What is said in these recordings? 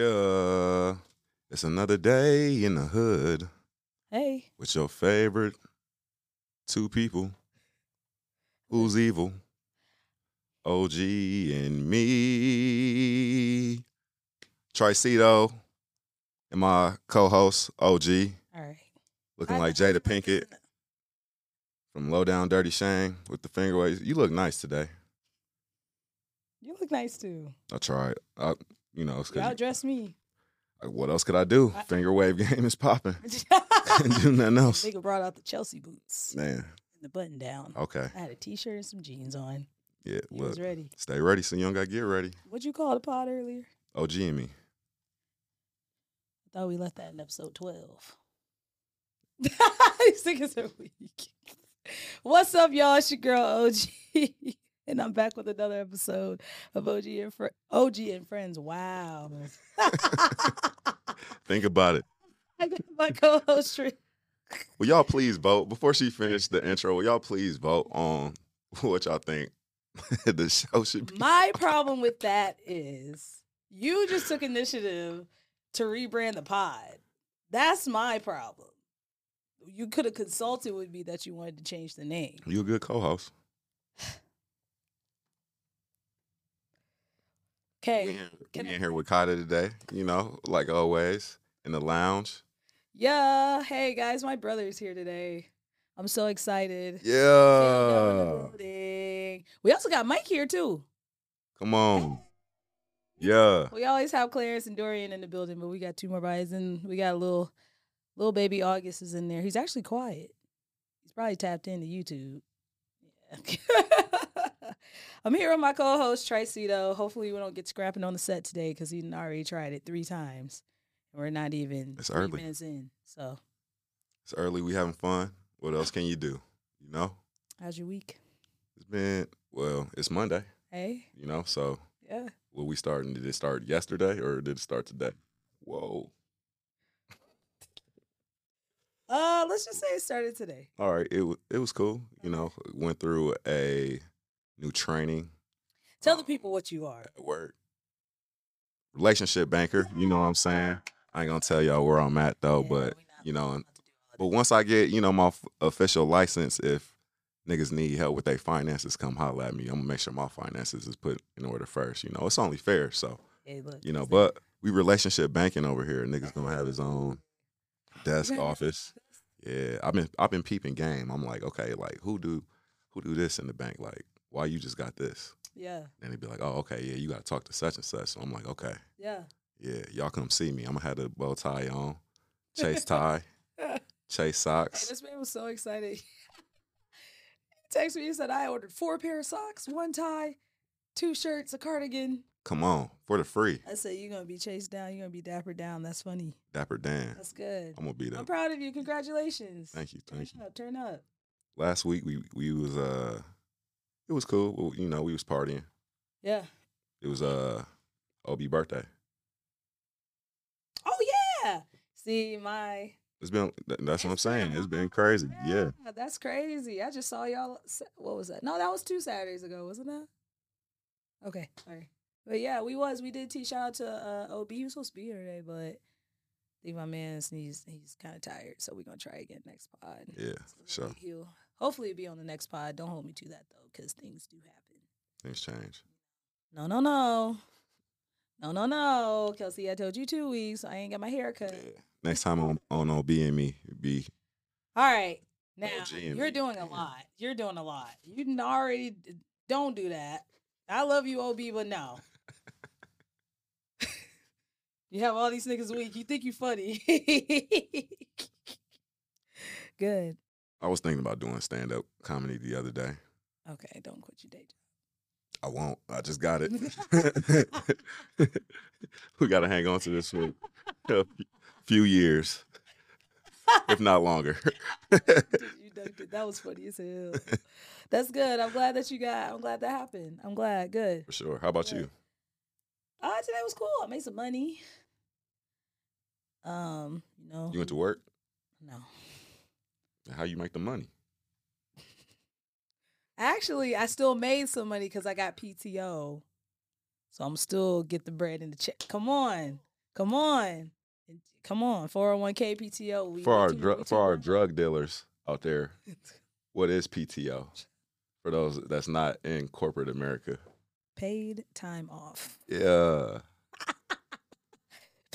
Yeah, it's another day in the hood Hey, with your favorite two people. Who's evil? OG and me. Tricito and my co-host OG, all right. looking I- like Jada Pinkett from Low Down Dirty Shame with the finger waves. You look nice today. You look nice too. I tried. I, you know, 'cause outdress me. you- what else could I do? I- Finger wave game is popping. Can't do nothing else. Nigga brought out the Chelsea boots Man, and the button down. okay. I had a t-shirt and some jeans on. Yeah, He look. was ready. Stay ready so you don't got to get ready. What'd you call the pod earlier? OG and me. I thought we left that in episode 12. These niggas are weak. What's up, y'all? It's your girl OG. And I'm back with another episode of OG and Fr- OG and Friends. Wow. Think about it. I got my co-host Tri- Will y'all please vote before she finished the intro? Will y'all please vote on what y'all think the show should be? My problem with that is you just took initiative to rebrand the pod. That's my problem. You could have consulted with me that you wanted to change the name. You a good co-host. We in, Can we in here with KYDA today. You know, like always in the lounge. Yeah. Hey guys, my brother's here today. I'm so excited. Yeah. We also got Mike here too. Come on. Yeah. We always have Clarence and Dorian in the building, but we got two more guys and we got a little little baby August is in there. He's actually quiet. He's probably tapped into YouTube. Yeah. I'm here with my co-host Tricito. Hopefully we don't get scrapping on the set today because he already tried it three times. We're not even It's three early. minutes in. So It's early. We having fun. What else can you do? You know, how's your week? it's been well. It's Monday. Hey? You know, so Yeah. will we starting? Did it start yesterday or did it start today? Whoa. Uh let's just say it started today. All right. It it was cool. You know, went through a new training Tell uh, the people what you are. at work. Relationship banker. You know what I'm saying? I ain't gonna tell y'all where I'm at though, Yeah, but you know, we and- not to do all of But once I get, you know, my f- official license, if niggas need help with their finances, come holler at me. I'm gonna make sure my finances is put in order first. You know, it's only fair. So, look, you know, but we relationship banking over here. Niggas gonna have his own desk office. Yeah, I've been I've been peeping game. I'm like, okay, like who do who do this in the bank? Like, why you just got this? Yeah, And he'd be like, oh, okay, yeah, you gotta talk to such and such. So I'm like, okay, yeah. yeah, y'all come see me. I'm gonna have the bow tie on, chase tie, chase socks. Hey, this man was so excited. he texted me and said, I ordered four pair of socks, one tie, two shirts, a cardigan. Come on, for the free. I said, You're going to be chased down. You're going to be dapper down. That's funny. Dapper Dan. That's good. I'm gonna be there. I'm proud of you. Congratulations. Thank you, thank you. Turn up. Turn up. Last week we we was uh, it was cool. Well, you know, we was partying. Yeah. It was uh, Ob birthday. Oh, yeah. See, my. It's been that's what I'm saying. It's been crazy. Yeah. That's crazy. I just saw y'all. What was that? No, that was two Saturdays ago, wasn't that? Okay. Sorry. But yeah, we was. We did T shout out to uh, OB. He was supposed to be here today, but I think my man he's he's kind of tired, so we're gonna try again next pod. Yeah, So sure. He'll hopefully it'll be on the next pod. Don't hold me to that though, because things do happen. Things change. No, no, no, no, no, no. Kelsey, I told you two weeks. I ain't got my hair cut. Yeah. Next time on on OB and me, it'd be All right. Now you're doing a lot. You're doing a lot. You already don't do that. I love you, OB, but no. you have all these niggas weak. You think you funny. Good. I was thinking about doing stand up comedy the other day. Okay, don't quit your day job. I won't. I just got it. we got to hang on to this for a few years, if not longer. you dunked it. That was funny as hell. That's good. I'm glad that you got. I'm glad that happened. I'm glad. Good. For sure. How about you? Uh, today was cool. I made some money. Um, you know. You went to work? No. How you make the money? Actually, I still made some money because I got PTO. So I'm still get the bread and the check. Come on. Come on. Come on. 401k PTO. We For our drug for our drug dealers out there, what is PTO? For those that's not in corporate America. paid time off. Yeah.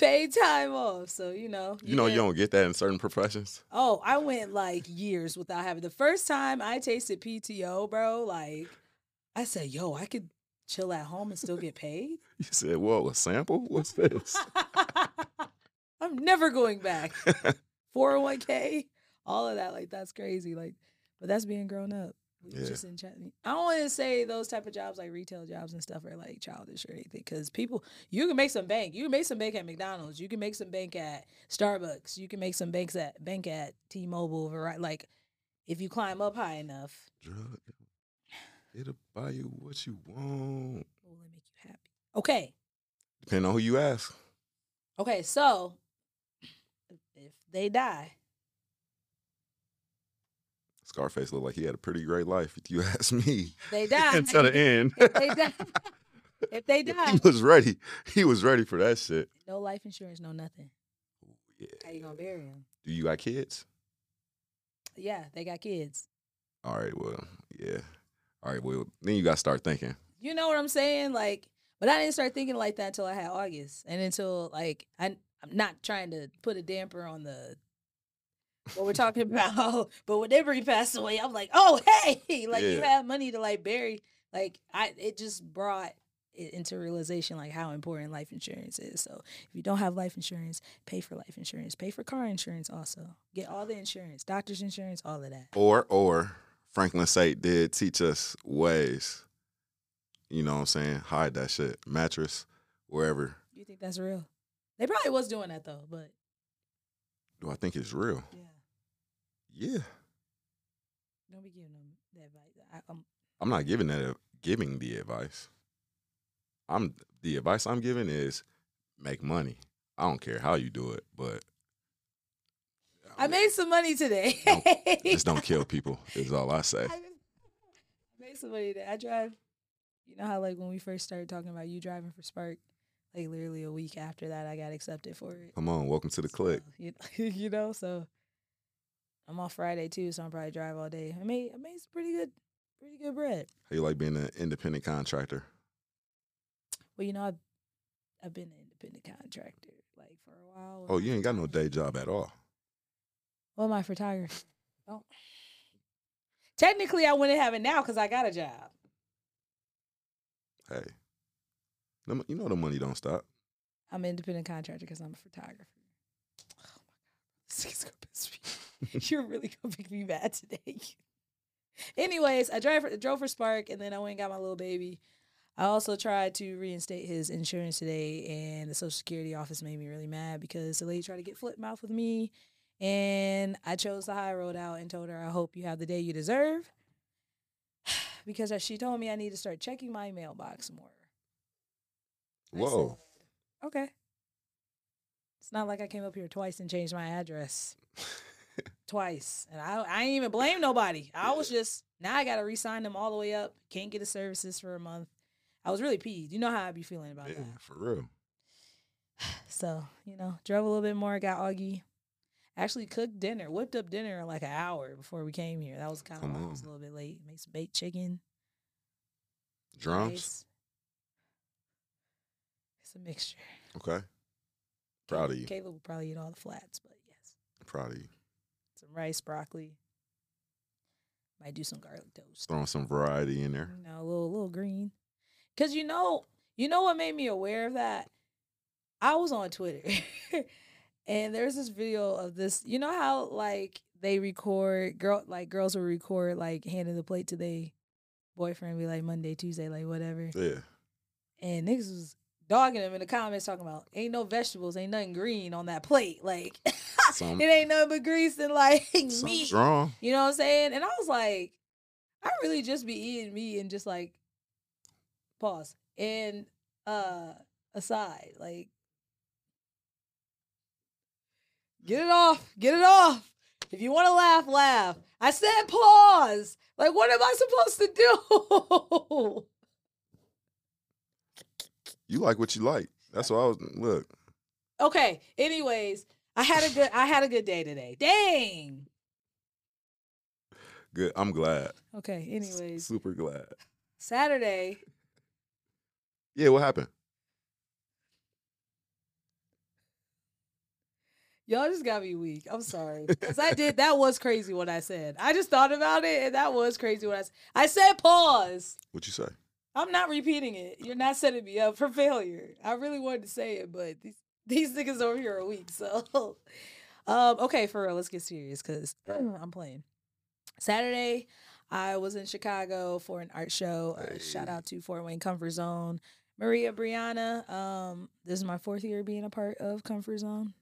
Paid time off. So, you know. You know you don't get that in certain professions. Oh, I went like years without having the first time I tasted PTO, bro, like I said, yo, I could chill at home and still get paid. You said, "Whoa, a sample? What's this?" I'm never going back. 401k, all of that, like that's crazy. Like, but that's being grown up. We Yeah. Just in chat. I don't want to say those type of jobs like retail jobs and stuff are like childish or anything because people you can make some bank. You can make some bank at McDonald's. You can make some bank at Starbucks. You can make some banks at bank at T-Mobile. Vari- Like if you climb up high enough, Drug. It'll buy you what you want. will it make you happy? Okay, Depending on who you ask. okay. So if they die, Scarface looked like he had a pretty great life, if you ask me. they die. Until the end. if they die, if they die, he was ready. He was ready for that shit. no life insurance, no nothing. Yeah. How you gonna bury him? Do you got kids? Yeah, they got kids. All right, well, yeah. All right, well, then you got to start thinking. You know what I'm saying? Like, but I didn't start thinking like that until I had August, and until like I, I'm not trying to put a damper on the what we're talking about. But whenever he passed away, I'm like, oh hey, like you have money to like bury. Like I, it just brought it into realization like how important life insurance is. So if you don't have life insurance, pay for life insurance. Pay for car insurance also. Get all the insurance, doctor's insurance, all of that. Or, or Franklin Saint did teach us ways. You know what I'm saying? Hide that shit. Mattress, wherever. You think that's real? They probably was doing that though, but Do I think it's real? yeah. Yeah. Don't be giving them that advice. I, um, I'm not giving that giving the advice. I'm the advice I'm giving is make money. I don't care how you do it, but I made some money today. just don't kill people. Is all I say. I made some money today. I drive. You know how like when we first started talking about you driving for Spark, like literally a week after that, I got accepted for it. Come on, welcome to the. So, you, you know, so I'm off Friday too, so I'm probably drive all day. I made I made some pretty good, pretty good bread. How you like being an independent contractor? Well, you know, I've I've been an independent contractor like for a while. Oh, you ain't got no day job at all. Well, my photography. Oh. Technically, I wouldn't have it now because I got a job. Hey, you know the money don't stop. I'm an independent contractor because I'm a photographer. My god, this is gonna piss me. You're really gonna make me mad today. Anyways, I drive for, drove for Spark, and then I went and got my little baby. I also tried to reinstate his insurance today, and the Social Security office made me really mad because the lady tried to get flip mouth with me, and I chose the high road out and told her, "I hope you have the day you deserve," because she told me I need to start checking my mailbox more. I Whoa. said, okay. It's not like I came up here twice and changed my address twice, and I I ain't even blame nobody. I was just now I got to re-sign them all the way up. Can't get the services for a month. I was really peeved. You know how I be feeling about Yeah, that. for real. So you know, drove a little bit more. Got Augie. Actually cooked dinner, whipped up dinner in like an hour before we came here. That was kind of I was a little bit late. Made some baked chicken. Drums. rice. It's a mixture. Okay. Proud of you. Caleb will probably eat all the flats, but yes. Proud of you. some rice, broccoli. Might do some garlic toast. Throwing some variety in there. You know, a little little green. Cause you know, you know what made me aware of that? I was on Twitter and there's this video of this. You know how like they record girl like girls will record like handing the plate to their boyfriend be like Monday, Tuesday, like whatever. Yeah. And niggas was dogging them in the comments talking about ain't no vegetables, ain't nothing green on that plate. Like it ain't nothing but grease and like meat. wrong. You know what I'm saying? And I was like, I really just be eating meat and just like pause. And uh aside, like get it off, get it off. If you want to laugh, laugh. I said pause. Like, what am I supposed to do? You like what you like. That's what I was. Look, Okay. Anyways, I had a good I had a good day today. Dang. Good. I'm glad. Okay. Anyways, Super glad. Saturday. Yeah, what happened? Y'all just got me weak. I'm sorry. Cause I did that was crazy what I said. I just thought about it and that was crazy what I said. I said pause. What'd you say? I'm not repeating it. You're not setting me up for failure. I really wanted to say it, but these these niggas over here are weak. So, um, okay, for real, let's get serious because I'm playing. Saturday, I was in Chicago for an art show. Uh, shout out to Fort Wayne Comfort Zone, Maria Brianna. Um, this is my fourth year being a part of Comfort Zone.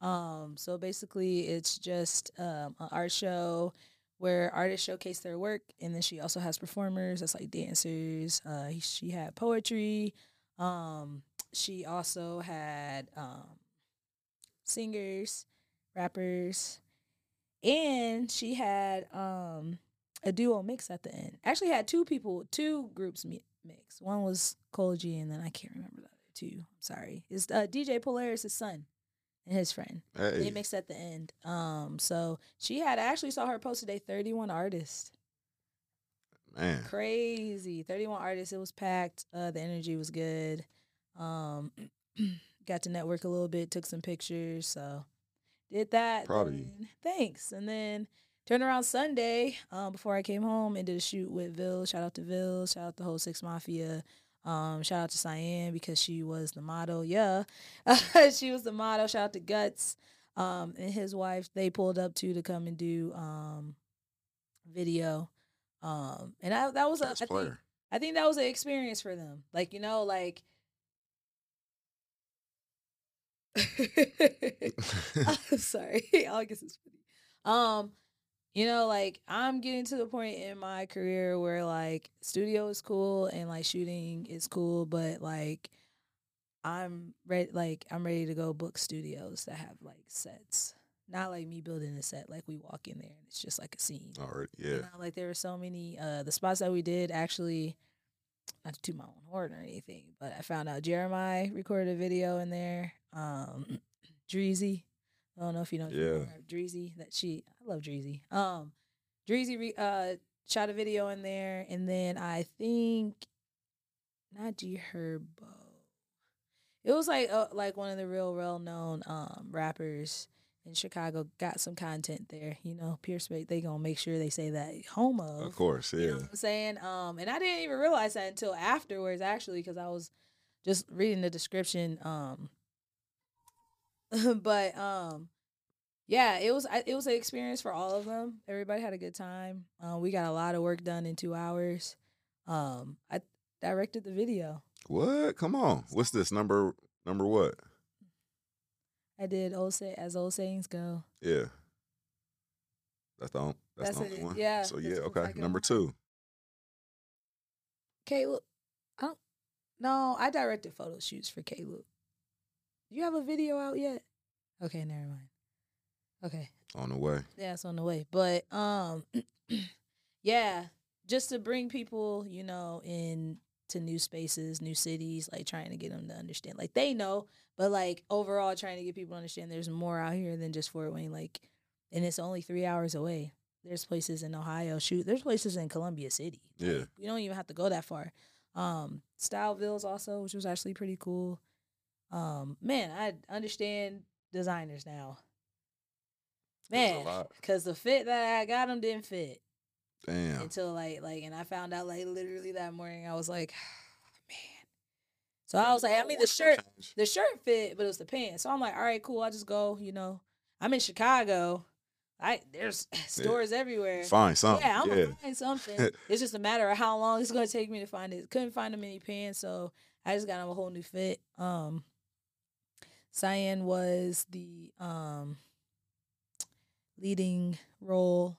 Um, so basically, it's just um, an art show where artists showcase their work, and then she also has performers that's like dancers. Uh, she had poetry. Um, she also had um, singers, rappers, and she had um, a duo mix at the end. Actually, had two people, two groups mi- mix. One was Cole G, and then I can't remember the other two. I'm sorry. It's uh, DJ Polaris' son and his friend. They Hey, mixed at the end. Um, so she had I actually saw her post today. Thirty one artists, man. crazy. Thirty one artists. It was packed. Uh, the energy was good. Um, got to network a little bit. Took some pictures. So did that. Proud of you. then- Thanks. And then turned around Sunday. Um, before I came home and did a shoot with Vil. Shout out to Vil. Shout out to the whole Six Mafia. Um, shout out to Cyan because she was the model. Yeah, she was the model. Shout out to Guts um, and his wife. They pulled up too to come and do um, video. Um, and I, that was a, I think. I think that was an experience for them. Like you know, like. I'm sorry. August is funny. Um, you know, like I'm getting to the point in my career where like studio is cool and like shooting is cool, but like I'm ready like I'm ready to go book studios that have like sets. Not like me building a set, like we walk in there and it's just like a scene. Already, You yeah. know, like there were so many uh the spots that we did actually not to toot my own horn or anything, but I found out Jeremiah recorded a video in there. Um Dreezy. I don't know if you know Yeah. Dreezy that she I love Dreezy. Um Dreezy re, uh shot a video in there and then I think not G Herbo. It was like uh, like one of the real well known um rappers in Chicago got some content there. You know, Pierce they gonna make sure they say that home of. Of course, You yeah. know what I'm saying? Um, and I didn't even realize that until afterwards, actually, because I was just reading the description. Um, but um, yeah, it was it was an experience for all of them. Everybody had a good time. Uh, we got a lot of work done in two hours. Um, I directed the video. What? Come on. What's this number? Number what? I did old say as old sayings go. Yeah. That's the that's, That's the only it, one. yeah, So yeah, okay. Number two. Caleb, I don't. No, I directed photo shoots for Caleb. You have a video out yet? Okay, never mind. Okay, On the way. yeah, it's on the way. But um, yeah, just to bring people, you know, in to new spaces, new cities, like trying to get them to understand. Like they know, but like overall, trying to get people to understand there's more out here than just Fort Wayne. Like, and it's only three hours away. There's places in Ohio. Shoot, there's places in Columbia City. Like, Yeah. we don't even have to go that far. Um, Stylevilles also, which was actually pretty cool. Um, man, I understand designers now. Man, because the fit that I got them didn't fit Damn. until like like, and I found out like literally that morning. I was like, man. So I was like, I mean, the shirt, the shirt fit, but it was the pants. So I'm like, all right, cool. I'll just go. You know, I'm in Chicago. I there's stores everywhere. Find something. Yeah, I'm yeah. gonna find something. it's just a matter of how long it's gonna take me to find it. Couldn't find them any pants, so I just got him a whole new fit. Um Cyan was the um leading role.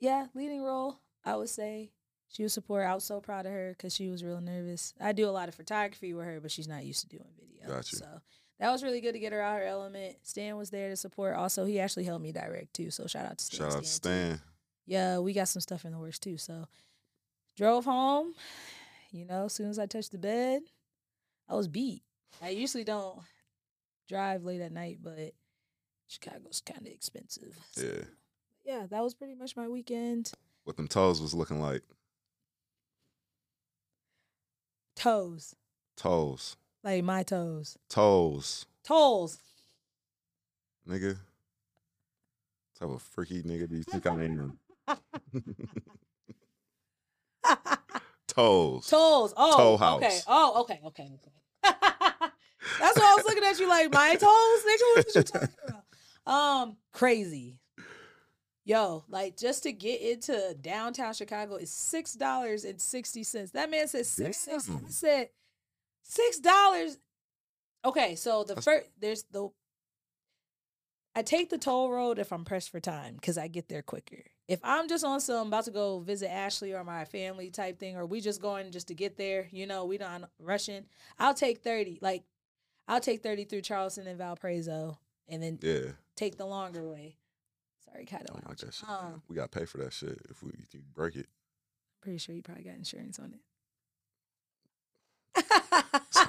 Yeah, leading role, I would say. She was support. I was so proud of her because she was real nervous. I do a lot of photography with her, but she's not used to doing video. Gotcha. So that was really good to get her out of her element. Stan was there to support. Also, he actually helped me direct too. So shout out to Stan. Shout out to Stan, too Stan. yeah, we got some stuff in the works too. So drove home. You know, as soon as I touched the bed, I was beat. I usually don't. Drive late at night, but Chicago's kind of expensive. So, Yeah. yeah, that was pretty much my weekend. What them toes was looking like. Toes, Toes. like my toes, Toes. toes. Nigga. Type of freaky nigga do you think I am? Toes. Toes. Oh, Toe house. okay. Oh, okay, okay, okay. That's why I was looking at you like my toes, nigga. What you talking about? Um, crazy. Yo, like just to get into downtown Chicago is six dollars and sixty cents. That man said six. I said six dollars. Okay, so the first there's the. I take the toll road if I'm pressed for time because I get there quicker. If I'm just on some about to go visit Ashley or my family type thing, or we just going just to get there, you know, we don't rushing. I'll take thirty. Like, I'll take thirty through Charleston and Valparaiso, and then Yeah. take the longer way. Sorry, of. like that shit. Um, we gotta pay for that shit if we if you break it. Pretty sure you probably got insurance on it.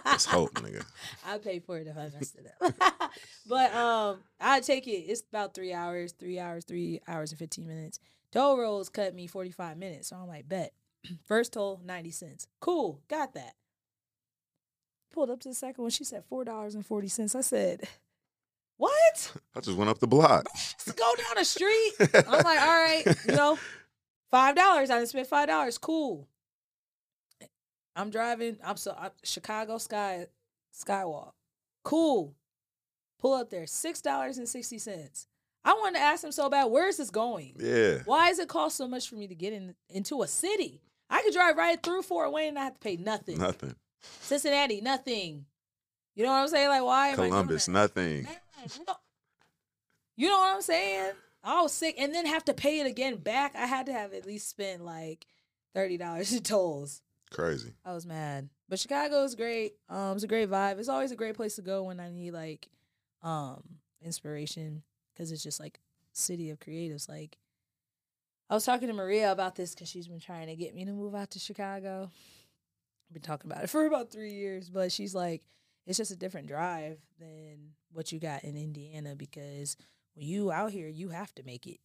let's hope, nigga. I'll pay for it if I messed it up. but um, I take it. It's about three hours, three hours, three hours and fifteen minutes. Toll roads cut me forty five minutes, so I'm like, bet. First toll ninety cents. Cool, got that. Pulled up to the second one. She said four dollars and forty cents. I said, what? I just went up the block. Let's go down the street. I'm like, all right, you know, five dollars. I didn't spend five dollars. Cool. I'm driving. I'm so I'm, Chicago Sky Skyway. Cool. Pull up there. Six dollars and sixty cents. I wanted to ask him so bad. Where is this going? Yeah. Why does it cost so much for me to get in into a city? I could drive right through Fort Wayne and I have to pay nothing. Nothing. Cincinnati, nothing. You know what I'm saying? Like, why Columbus, nothing. Man, you know, you know what I'm saying? I was sick and then have to pay it again back. I had to have at least spent like thirty dollars in tolls. Crazy. I was mad. But Chicago is great. Um, it's a great vibe. It's always a great place to go when I need like um inspiration because it's just like city of creatives. Like I was talking to Maria about this because she's been trying to get me to move out to Chicago. Been talking about it for about three years, but she's like, it's just a different drive than what you got in Indiana because when you out here, you have to make it.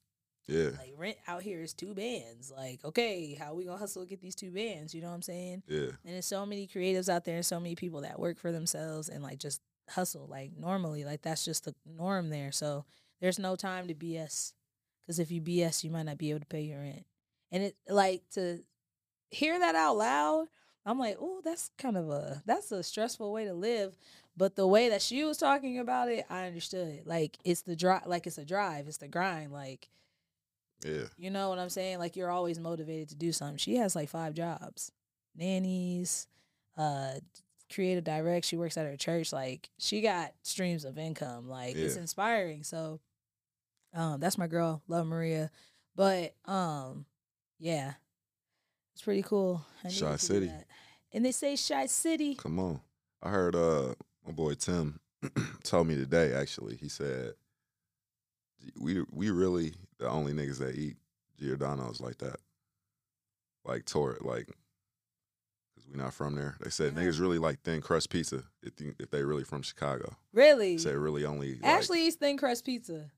Yeah. Like rent out here is two bands. Like, okay, how we gonna hustle to get these two bands? You know what I'm saying? Yeah. And there's so many creatives out there and so many people that work for themselves and like just hustle like normally. Like that's just the norm there. So there's no time to BS. Because if you BS, you might not be able to pay your rent. And it like to hear that out loud, I'm like, oh, that's kind of a that's a stressful way to live. But the way that she was talking about it, I understood. Like it's the drive, like it's a drive, it's the grind. Like Yeah. you know what I'm saying? Like you're always motivated to do something. She has like five jobs. Nannies, uh creative direct, she works at her church. Like she got streams of income. Like it's inspiring. So um that's my girl, love Maria. But um yeah. It's pretty cool. I Chi City. And they say Chi City. Come on. I heard uh my boy Tim told me today actually. He said we we really the only niggas that eat Giordano's like that. Like tore like cuz we not from there. They said Yeah. niggas really like thin crust pizza if they, if they really from Chicago. Really? They say really only like, Ashley eats thin crust pizza.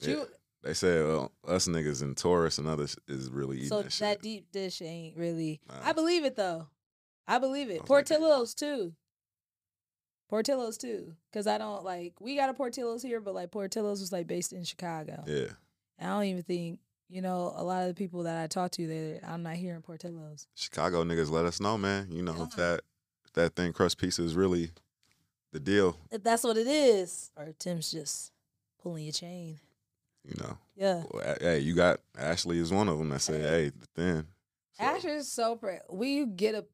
She, Yeah. They said uh, us niggas in Taurus and others is really eating so that that deep dish ain't really. Nah. I believe it though. I believe it. I was like- Portillo's too. Portillo's too, because I don't like. We got a Portillo's here, but like Portillo's was like based in Chicago. yeah. I don't even think you know a lot of the people that I talk to there. I'm not hearing Portillo's. Chicago niggas let us know, man. You know, if that if that thin crust pizza is really the deal, If that's what it is, or Tim's just pulling your chain. You know. Yeah. Well, hey, you got Ashley is one of them that said, "Hey, the thin." So, Asher's so pre- we get a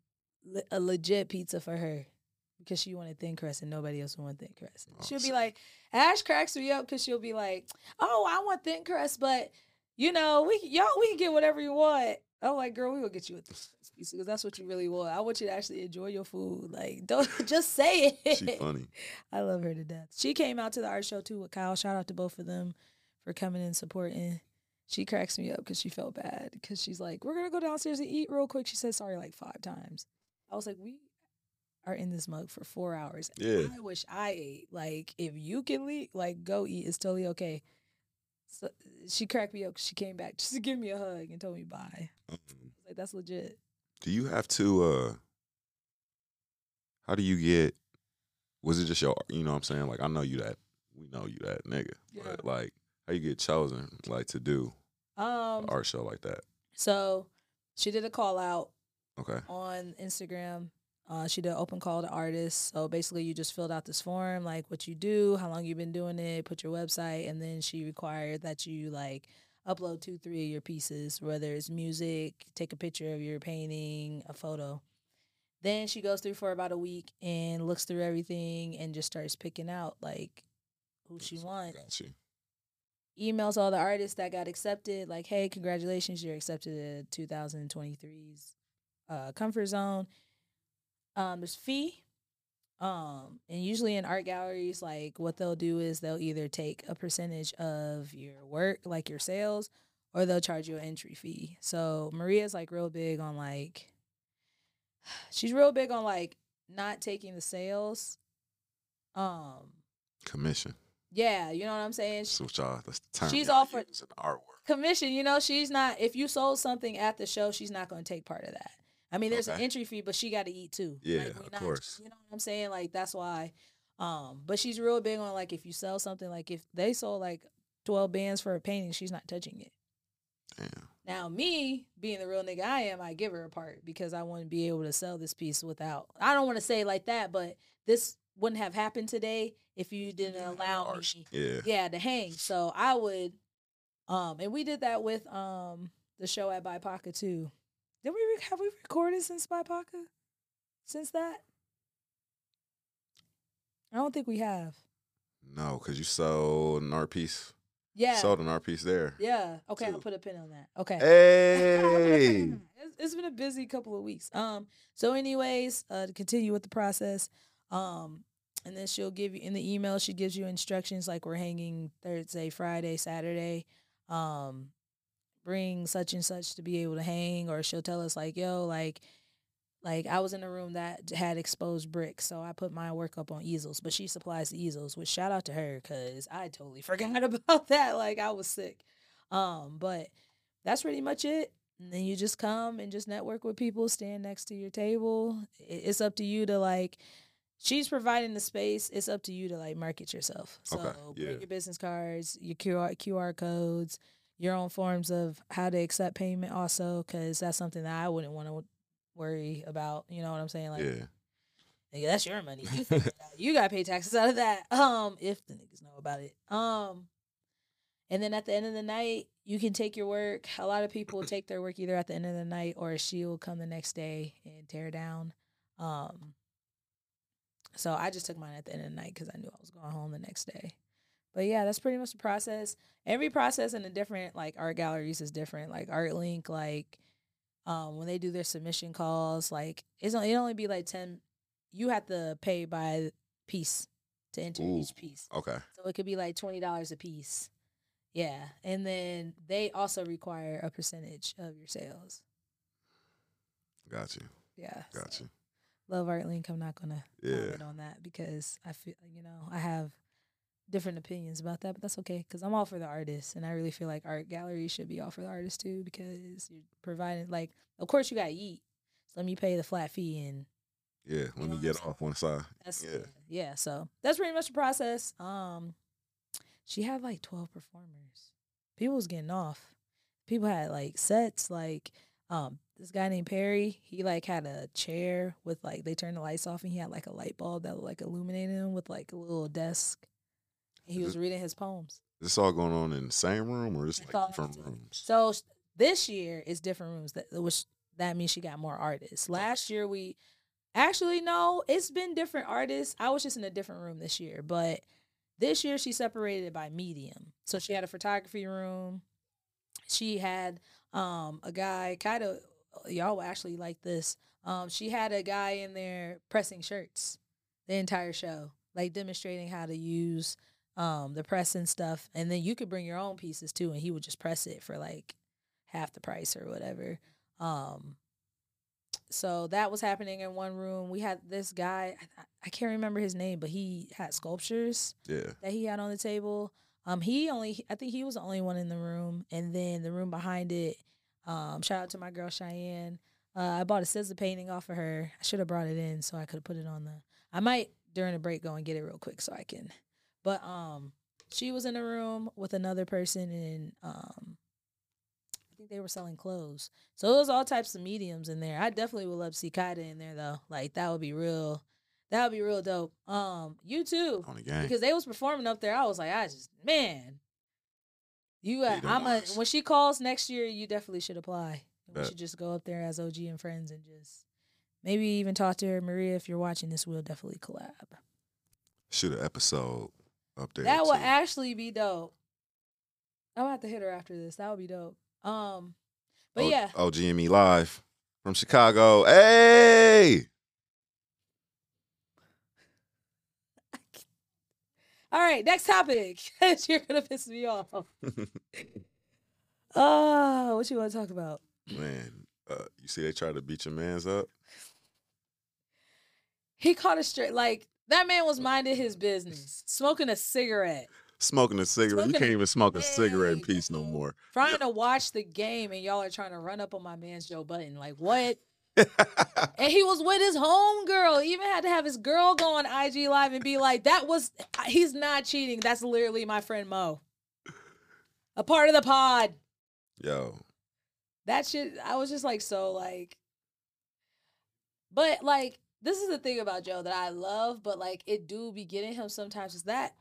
a legit pizza for her because she wanted thin crust and nobody else wanted thin crust. Oh, she'll be like, Ash cracks me up because she'll be like, "Oh, I want thin crust, but you know, we y'all we can get whatever you want." I'm like, "Girl, we gonna get you a pizza because that's what you really want. I want you to actually enjoy your food. Like, don't just say it." She's funny. I love her to death. She came out to the art show too with Kyle. Shout out to both of them for coming and supporting. She cracks me up because she felt bad because she's like, "We're gonna go downstairs and eat real quick." She said sorry like five times. I was like, "We are in this mug for four hours. Yeah. I wish I ate. Like, if you can leave, like, go eat. It's totally okay. So she cracked me up. She came back just to give me a hug and told me bye. Um, Like, that's legit. do you have to? uh How do you get? Was it just your? You know what I'm saying? Like I know you that. We know you that nigga. Yeah. But like, how you get chosen? Like to do Um, art show like that? so she did a call out Okay. on Instagram. Uh, she did an open call to artists. So basically, you just filled out this form, like what you do, how long you've been doing it, put your website, and then she required that you like upload two, three of your pieces, whether it's music, take a picture of your painting, a photo. Then she goes through for about a week and looks through everything and just starts picking out like who she wants Got you. Emails all the artists that got accepted like hey congratulations you're accepted to 2023's uh, comfort zone um there's fee um and usually in art galleries like what they'll do is they'll either take a percentage of your work like your sales or they'll charge you an entry fee so maria's like real big on like she's real big on like not taking the sales um Commission. Yeah you know what i'm saying what y'all. That's the term. She's y'all for- in artwork. commission, you know, she's not if you sold something at the show, she's not going to take part of that. I mean, there's an entry fee, but she got to eat too. Yeah, we of not- course. You know what I'm saying? Like that's why. Um, but she's real big on like if you sell something, like if they sold like 12 bands for a painting, she's not touching it. Damn. Now, me being the real nigga I am, I give her a part because I want to be able to sell this piece without. I don't want to say like that, but this wouldn't have happened today if you didn't allow Art- me Yeah. yeah to hang so i would um and we did that with um the show at bipaca too did we re- have we recorded since bipaca since that i don't think we have No, because you sold an art piece. yeah Sold an art piece there. yeah okay i'll put a pin on that okay Hey. it's, it's been a busy couple of weeks. Um. So, anyways, uh, to continue with the process, um, and then she'll give you in the email. She gives you instructions like we're hanging Thursday, Friday, Saturday. Um, bring such and such to be able to hang, or she'll tell us like, yo, like. Like I was in a room that had exposed bricks, so I put my work up on easels. But she supplies the easels, which shout out to her because I totally forgot about that. Like I was sick. Um, but that's pretty much it. And then you just come and just network with people, stand next to your table. It's up to you to like. She's providing the space. It's up to you to like market yourself. So Okay, bring yeah. your business cards, your QR QR codes, your own forms of how to accept payment. Also, because that's something that I wouldn't want to worry about. You know what I'm saying? Like, yeah. nigga, that's your money. You, figure it out. you gotta pay taxes out of that. Um, if the niggas know about it. Um, and then at the end of the night, you can take your work. A lot of people take their work either at the end of the night or she will come the next day and tear down. Um, so I just took mine at the end of the night because I knew I was going home the next day. But yeah, that's pretty much the process. Every process in the different like art galleries is different. Like Art Link, like um, when they do their submission calls, like it's only it only be like ten. You have to pay by piece to enter Ooh. each piece. Okay. So it could be like twenty dollars a piece. Yeah, and then they also require a percentage of your sales. Got you. Yeah, Got so you. Love Art Link. I'm not gonna Yeah. comment on that because I feel you know I have different opinions about that, but that's okay because I'm all for the artists, and I really feel like art galleries should be all for the artists too because you're providing like, of course you got to eat, so let me pay the flat fee and Yeah. Let know me get off one side. That's Yeah. yeah. So that's pretty much the process. Um, she had like twelve performers. People was getting off. People had like sets. Like um, this guy named Perry. He like had a chair with like they turned the lights off and he had like a light bulb that like illuminated him with like a little desk. And he was reading his poems. Is this all going on in the same room or just It's like different rooms? So this year is different rooms. That which that means she got more artists. Last year we actually no, it's been different artists. I was just in a different room this year, but this year she separated it by medium. So she had a photography room. She had um a guy kind of y'all will actually like this. Um she had a guy in there pressing shirts the entire show, like demonstrating how to use um the press and stuff and then you could bring your own pieces too and he would just press it for like half the price or whatever um so that was happening in one room. We had this guy, I, I can't remember his name, but he had sculptures Yeah. that he had on the table. Um, he only, I think he was the only one in the room, and then the room behind it. Um, shout out to my girl Cheyenne. Uh, I bought a scissor painting off of her. I should have brought it in so I could have put it on the. I might during the break go and get it real quick so I can. But um, she was in a room with another person, and um, I think they were selling clothes. So it was all types of mediums in there. I definitely would love to see KYDA in there though. Like that would be real. That would be real dope. Um, you too On the game. because they was performing up there. I was like, I just man, you. Uh, I'm a when she calls next year, you definitely should apply. We should just go up there as OG and friends and just maybe even talk to her. Maria, if you're watching this, we'll definitely collab. Shoot an episode up there. that would actually be dope. I'm have to hit her after this. That would be dope. Um, but O- yeah, OGME live from Chicago. Hey. All right. Next topic. you're gonna piss me off. Oh, what you want to talk about? Man, uh, you see they try to beat your man's up. He caught a straight like that man was minding his business, smoking a cigarette, Smoking a cigarette. you can't even smoke a cigarette in peace no more. trying to watch the game, and y'all are trying to run up on my man's Joe Budden. Like what? And he was with his home girl. He even had to have his girl go on IG Live and be like, "That was he's not cheating. That's literally my friend Mo, a part of the pod." Yo, that shit i was just like so like but like this is the thing about joe that i love but like it do be getting him sometimes is that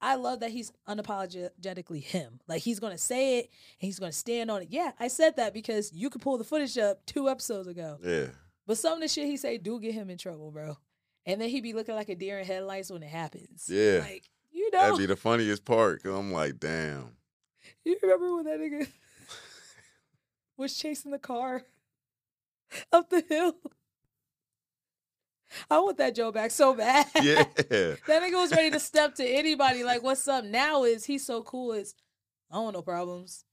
i love that he's unapologetically him like he's gonna say it and he's gonna stand on it yeah i said that because you could pull the footage up two episodes ago yeah. but some of the shit he say do get him in trouble bro and then he be looking like a deer in headlights when it happens Yeah. like you know That'd be the funniest part. Cause I'm like, damn. You remember when that nigga was chasing the car up the hill? I want that Joe back so bad. Yeah. that nigga was ready to step to anybody. Like, what's up? Now is he's so cool. It's I don't want no problems.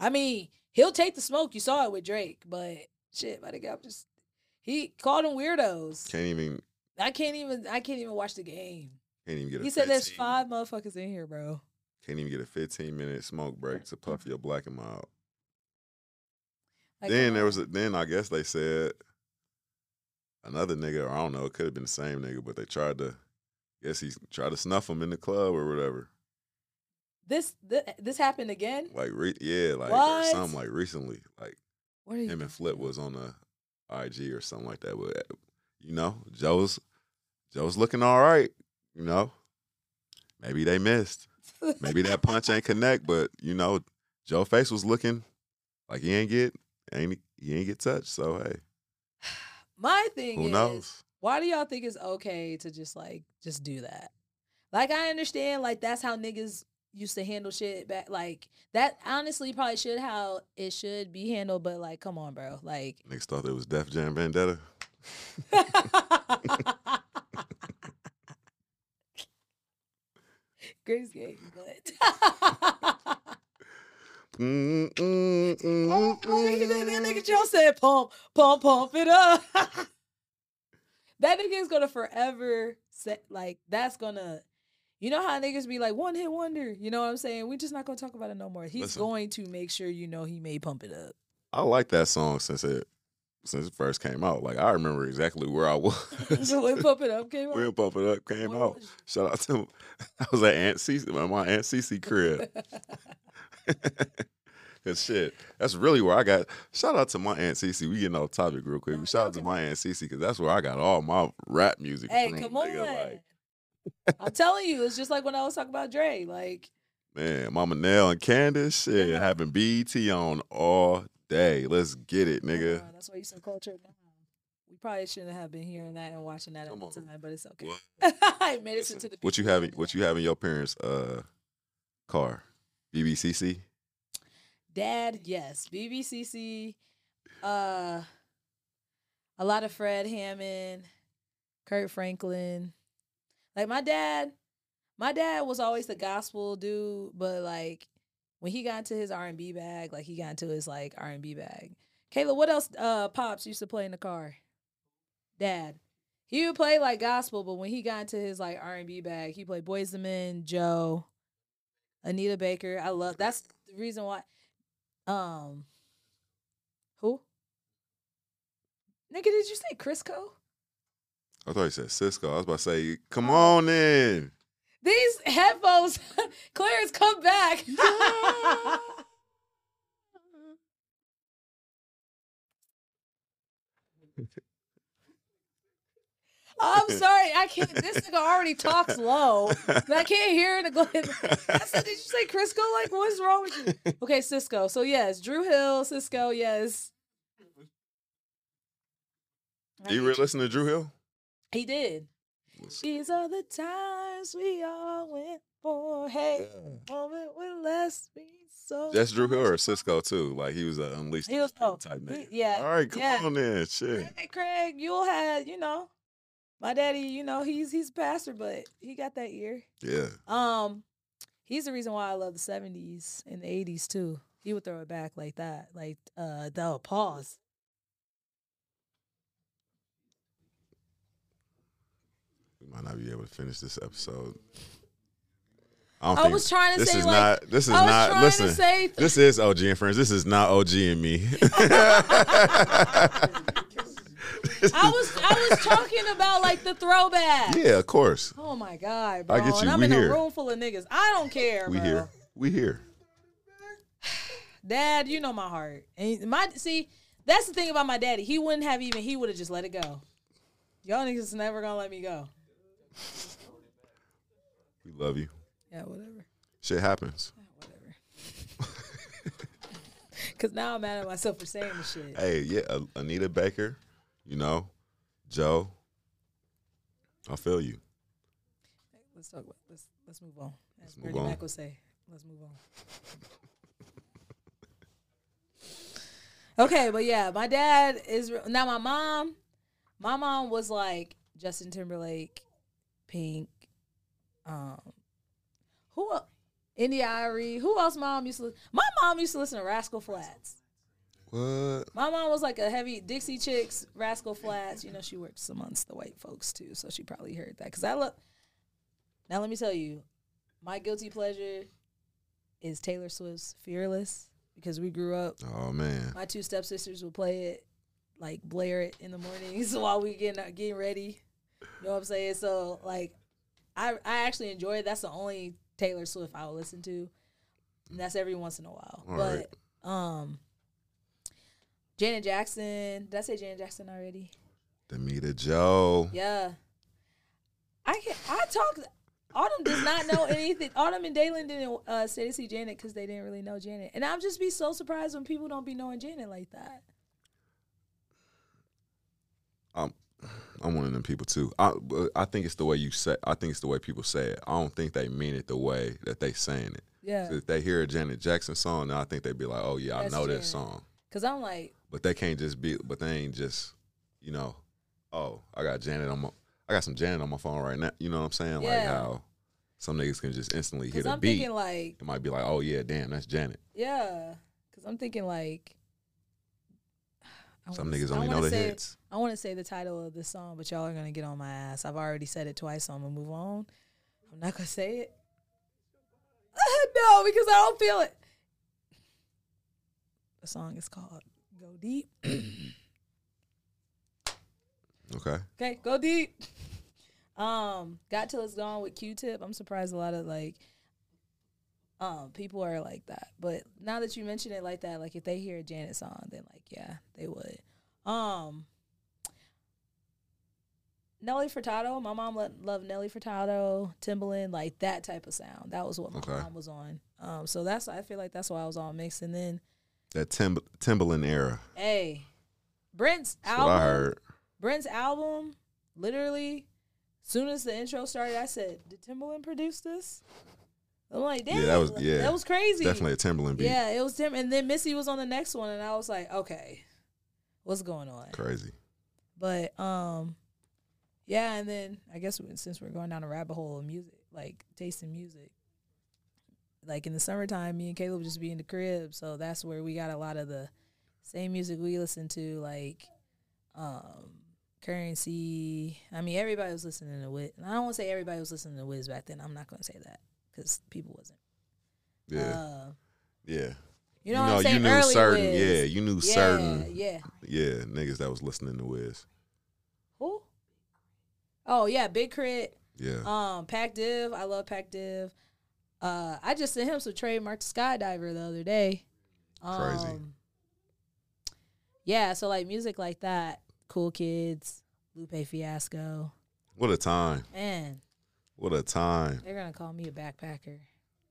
I mean, he'll take the smoke. You saw it with Drake, but shit, my nigga, I'm just he called them weirdos. Can't even I can't even I can't even watch the game. can't even get a He said there's five motherfuckers in here, bro. Can't even get a 15 minute smoke break to puff your black and mild. Like, then there was a, then I guess they said another nigga, or I don't know, it could have been the same nigga, but they tried to guess he tried to snuff him in the club or whatever. this this, this happened again. Like re- yeah, like or something like recently. Like What him and? Flip was on the IG or something like that. But you know, Joe's Joe's looking all right. You know, maybe they missed. Maybe that punch ain't connect, but you know, Joe face was looking like he ain't get ain't he ain't get touched. So hey, My thing who is, knows? why do y'all think it's okay to just like just do that? Like I understand, like that's how niggas used to handle shit back. Like that honestly probably should how it should be handled. But like, come on, bro. Like, Niggas thought it was Def Jam Vendetta. Grace game, but. Mm, mm, mm, Oh, that mm. nigga Joe said pump, pump, pump it up. that nigga is gonna forever say like that's gonna you know how niggas be like one hit wonder, you know what I'm saying? we just not gonna talk about it no more. He's Listen. going to make sure you know he may pump it up. I like that song since it since it first came out. Like I remember exactly where I was. so when pump it up came out. when. Pump It Up came out. Shout out to I was at Aunt Cece, my Aunt Cece crib. Cause shit, that's really where I got. Shout out to my Aunt Cece. We getting off topic real quick. Shout out to my Aunt Cece because that's where I got all my rap music hey, from. come nigga. on. Like, I'm telling you, it's just like when I was talking about Dre. Like, man, Mama Nell and Candace, shit, Yeah. having BET on all day. Let's get it, nigga. on, that's why you so cultured. We probably shouldn't have been hearing that and watching that Come at the time, but it's okay. What? I made it into the What you have? What you have in your parents' uh car? BBCC. Dad, yes. BBCC, uh, a lot of Fred Hammond, Kirk Franklin. Like my dad, my dad was always the gospel dude, but like when he got into his R and B bag, like he got into his like R and B bag. Kayla, what else? Uh, pops used to play in the car. dad. He would play like gospel, but when he got into his like R and B bag, he played Boyz II Men, Joe, Anita Baker. I love that's the reason why. Um, who? Nigga, did you say Crisco? I thought you said Sisqo. I was about to say, come on in. These headphones, Clarence, come back. I'm sorry, I can't. This nigga already talks low, I can't hear it. Go ahead. I said, did you say Crisco? Like, what's wrong with you? Okay, Sisqo. So yes, Dru Hill, Sisqo. Yes. Do You really listen to Dru Hill? He did. These are the times we all went for. Hey, moment with less be so. That's Dru Hill or Sisqo too. Like he was a unleashed He was both. type nigga. yeah, All right, come yeah. on then. Shit. Hey, Craig, you'll had, you know, my daddy, you know, he's he's a pastor, but he got that ear. Yeah. Um, he's the reason why I love the seventies and the eighties too. He would throw it back like that, like uh, the pause. We might not be able to finish this episode. I I was trying to this say is like not this is not listen. say This is OG and friends. This is not OG and me. I was I was talking about like the throwback. Yeah, of course. Oh my god, bro! I get you. And I'm We in here. a room full of niggas. I don't care, We bro. here. We here. Dad, you know my heart. And my see, that's the thing about my daddy. He wouldn't have even. He would have just let it go. Y'all niggas is never gonna let me go. We love you. Yeah, whatever. Shit happens. Whatever. Cause now I'm mad at myself for saying the shit. Hey, yeah, Anita Baker, you know, Joe. I feel you. Let's talk about let's let's move on. As Let's move Bernie. Mac would say. Let's move on. okay, but yeah, my dad is now my mom. My mom was like Justin Timberlake, Pink, um, who India Arie. Who else? Mom used to. My mom used to listen to Rascal Flatts. What? My mom was like a heavy Dixie Chicks, Rascal Flatts. You know, she works amongst the white folks too, so she probably heard that. Cause I look. Now let me tell you, my guilty pleasure is Taylor Swift's "Fearless" because we grew up. Oh man. My two stepsisters would play it, like blare it in the mornings while we getting getting ready. You know what I'm saying? So like, I I actually enjoy it. That's the only Taylor Swift I will listen to, and that's every once in a while. All but right. um, Janet Jackson. Did I say Janet Jackson already? Damita Jo. Yeah. I can I talk. Autumn does not know anything. Autumn and Dalen didn't uh, say to see Janet because they didn't really know Janet, and I'll just be so surprised when people don't be knowing Janet like that. I'm I'm one of them people too. I I think it's the way you say. I think it's the way people say it. I don't think they mean it the way that they saying it. Yeah, So if they hear a Janet Jackson song, then I think they'd be like, "Oh yeah, That's I know Janet. this song." Because I'm like, But they can't just be. But they ain't just, you know, oh, I got Janet on my. I got some Janet on my phone right now. You know what I'm saying? Like how some niggas can just instantly hit the I'm beat. thinking like, it might be like, "Oh yeah, damn, that's Janet." yeah, because I'm thinking like. I Some niggas only know the say- hits. I want to say the title of the song, but y'all are gonna get on my ass. I've already said it twice, so I'm gonna move on. I'm not gonna say it. no, because I don't feel it. The song is called "Go Deep." Okay. Okay, go deep. Um, got till it's gone with Q-Tip. I'm surprised a lot of like, um, people are like that. But now that you mention it like that, like if they hear a Janet song, then like yeah, they would. Um, Nelly Furtado. My mom lo- loved Nelly Furtado, Timbaland, like that type of sound. That was what my Okay. mom was on. Um, so that's I feel like that's why I was all mixed. And then That Timb- Timbaland era. hey, Brent's That's album. what I heard. Brent's album, literally, soon as the intro started, I said, "Did Timbaland produce this?" I'm like, "Damn, Yeah, that was- yeah, that was crazy." Definitely a Timbaland beat. yeah, it was Tim, and then Missy was on the next one, and I was like, "Okay, what's going on?" Crazy. But um, yeah, and then I guess since we're going down a rabbit hole of music, like tasting music, like in the summertime, me and Caleb just be in the crib, so that's where we got a lot of the same music we listen to, like um, Currency. I mean, everybody was listening to Wiz. And I don't want to say everybody was listening to Wiz back then. I'm not going to say that because people wasn't. Yeah, Uh, yeah. you know, what I'm you knew Early certain. Wiz. Yeah, you knew yeah, certain. Yeah. Yeah, niggas that was listening to Wiz. Who? Oh yeah, Big Crit. Yeah, Um, Pac Div. I love Pac Div. Uh, I just sent him some trademark skydiver the other day. Um, Crazy. Yeah, so like music like that, Cool Kids, Lupe Fiasco. what a time! Man, What a time! they're gonna call me a backpacker.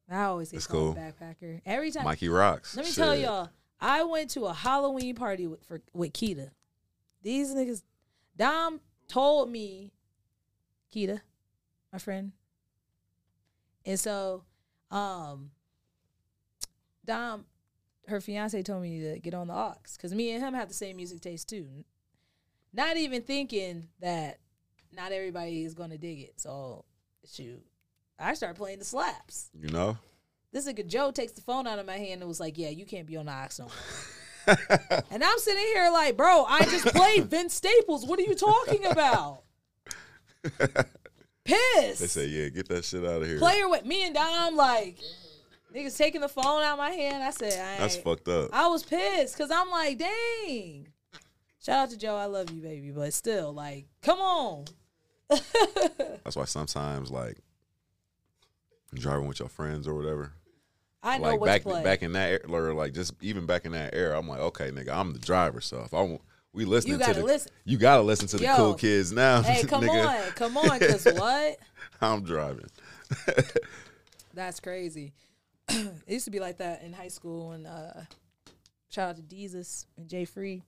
I always get That's called cool. a backpacker. Every time. Mikey rocks. Let me tell y'all, I went to a Halloween party with for with Keita. These niggas, Dom told me, Keita, my friend, and so, um, Dom, her fiance told me to get on the aux because me and him have the same music taste too. Not even thinking that not everybody is gonna dig it. So, shoot, I start playing the slaps. You know. This nigga Joe takes the phone out of my hand and was like, "Yeah, you can't be on the aux no and I'm sitting here like, "Bro, I just played Vince Staples. What are you talking about?" Pissed. They say, yeah, get that shit out of here. Player with me and Dom like niggas taking the phone out of my hand. I said, I That's fucked up. I was pissed because I'm like, dang. Shout out to Joe. I love you, baby. But still, like, come on. That's why sometimes like driving with your friends or whatever. I know like what back back in that era, like just even back in that era, I'm like, okay, nigga, I'm the driver. So if I want, we listening you to gotta the listen. you gotta listen to the Yo. cool kids now. Hey, come nigga. on, come on, cause what? I'm driving. That's crazy. it used to be like that in high school and uh shout out to Jesus and Jay Free.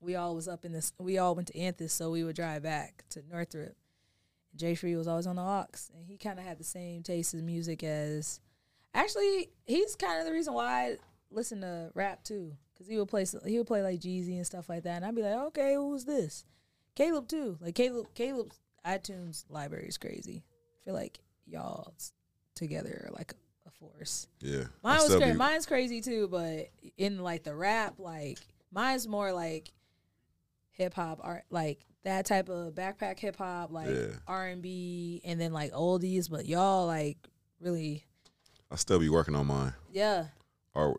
We all was up in this we all went to Anthus, so we would drive back to Northrop. Jay Free was always on the aux and he kinda had the same taste in music as actually he's kind of the reason why I listen to rap too. Cause he would play he would play like Jeezy and stuff like that. And I'd be like, Okay, who's this? Caleb too. Like Caleb Caleb's iTunes library is crazy. I feel like y'all together are like a force. Yeah, Mine was crazy. Mine's crazy too, but in like the rap, like mine's more like hip hop art, like that type of backpack hip hop, like Yeah. R and B, and then like oldies. But y'all like really, I still be working on mine. yeah.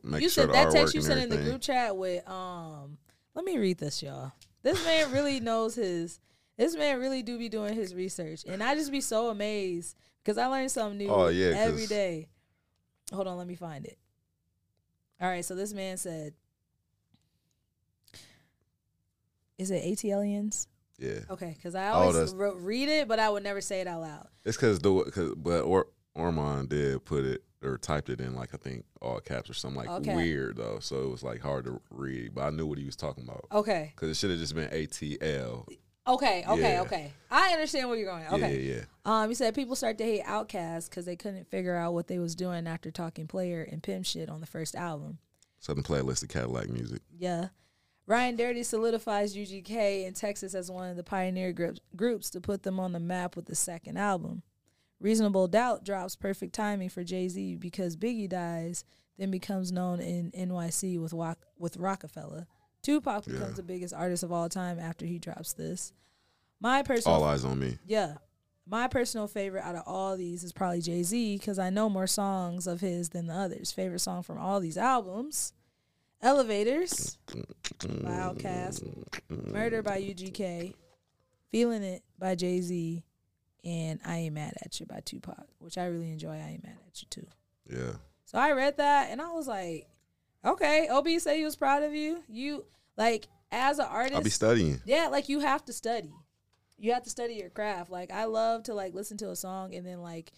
Make you sure said that text you sent in the group chat with um. Let me read this, y'all. This man really knows his. This man really do be doing his research, and I just be so amazed because I learn something new Oh, yeah, every day. Hold on, let me find it. All right, so this man said, "Is it ATLiens?" Yeah, Okay, because I Oh, always that's- wrote, read it, but I would never say it out loud. it's because the cause, but or, Ormond did put it or typed it in like I think all caps or something like Okay. weird though, so it was like hard to read. But I knew what he was talking about Okay, because it should have just been ATL. okay, okay, Yeah. okay. I understand where you're going. Okay. Yeah, yeah, Um, he said people start to hate Outkast because they couldn't figure out what they was doing after talking player and pimp shit on the first album. Southernplayalisticadillacmuzik. Yeah. Ridin' Dirty solidifies UGK in Texas as one of the pioneer groups to put them on the map with the second album. Reasonable Doubt drops perfect timing for Jay Z because Biggie dies, then becomes known in NYC with Rock, with Roc-A-Fella. Tupac Yeah. becomes the biggest artist of all time after he drops this. My personal All Eyez on Me. yeah. My personal favorite out of all these is probably Jay Z because I know more songs of his than the others. Favorite song from all these albums Elevators by Outkast, Murder by UGK, Feeling It by Jay Z, and I Ain't Mad at You by Tupac, which I really enjoy. I Ain't Mad at You too. Yeah, So I read that and I was like, okay, OB said he was proud of you. You, like, as an artist, I'll be studying. yeah, like you have to study. You have to study your craft. Like I love to like listen to a song and then like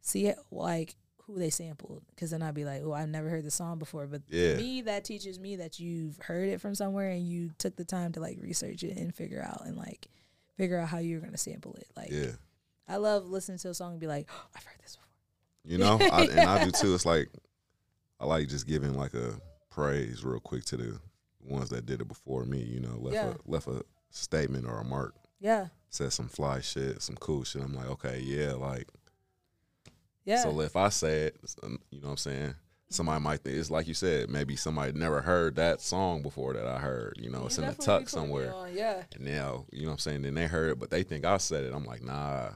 see it like who they sampled because then I'd be like, oh, I've never heard the song before. But Yeah. me, that teaches me that you've heard it from somewhere and you took the time to like research it and figure out and like figure out how you're gonna sample it. Like Yeah, I love listening to a song and be like, oh, I've heard this before. you know, I, and I do too. It's like I like just giving like a praise real quick to the ones that did it before me. You know, left Yeah. a left a statement or a mark, Yeah, said some fly shit, some cool shit. I'm like, okay, yeah, like yeah, so if I say it, um, you know what I'm saying. somebody might think it's like you said, maybe somebody never heard that song before that I heard. You know, it's in a tuck be putting me somewhere. on, Yeah. And now, you know what I'm saying? Then they heard it, but they think I said it. I'm like, nah,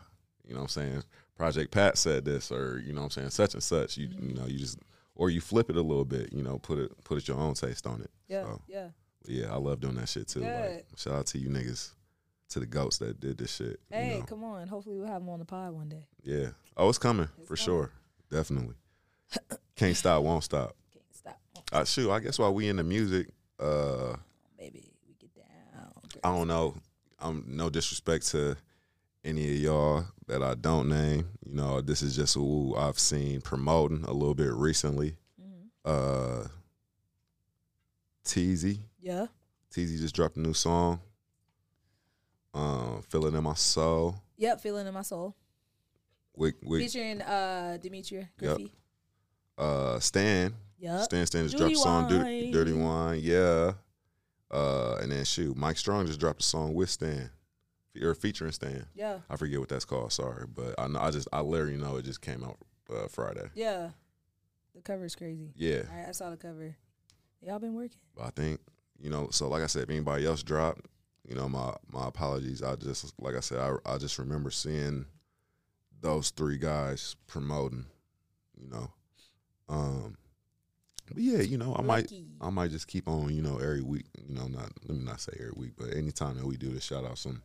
you know what I'm saying? Project Pat said this, or you know what I'm saying, such and such. You Mm-hmm. you know, you just or you flip it a little bit, you know, put it put it your own taste on it. Yeah. So, Yeah. yeah, I love doing that shit too. Like shout out to you niggas, to the goats that did this shit. you Hey, know? come on. Hopefully we'll have them on the pod one day. Yeah. Oh, it's coming It's for coming. sure. Definitely. Can't stop, won't stop. Can't stop. Oh, Uh, shoot, I guess while we in the music, uh, baby, we get down. I don't know. I'm no disrespect to any of y'all that I don't name. You know, this is just who I've seen promoting a little bit recently. Mhm. Uh Teasy. Yeah. Teasy just dropped a new song. Um, Feel It in My Soul. Yep. Feeling in my soul. With with Featuring uh Demetria Griffey. uh Stan. Yep. Stan Stan just Dirty dropped a song Dirty, Wine. Dirty Wine, yeah. Uh and then shoot, Mike Strong just dropped a song with Stan. Or featuring Stan. Yeah. I forget what that's called. Sorry, but I know I just I literally know it just came out uh, Friday. Yeah. The cover is crazy. Yeah, I, I saw the cover. Y'all been working. I think you know. So like I said, if anybody else dropped, you know, my my apologies. I just like I said, I I just remember seeing those three guys promoting. You know, um, but yeah, you know, I might I might just keep on. You know, every week. You know, not let me not say every week, but anytime that we do this, shout out some.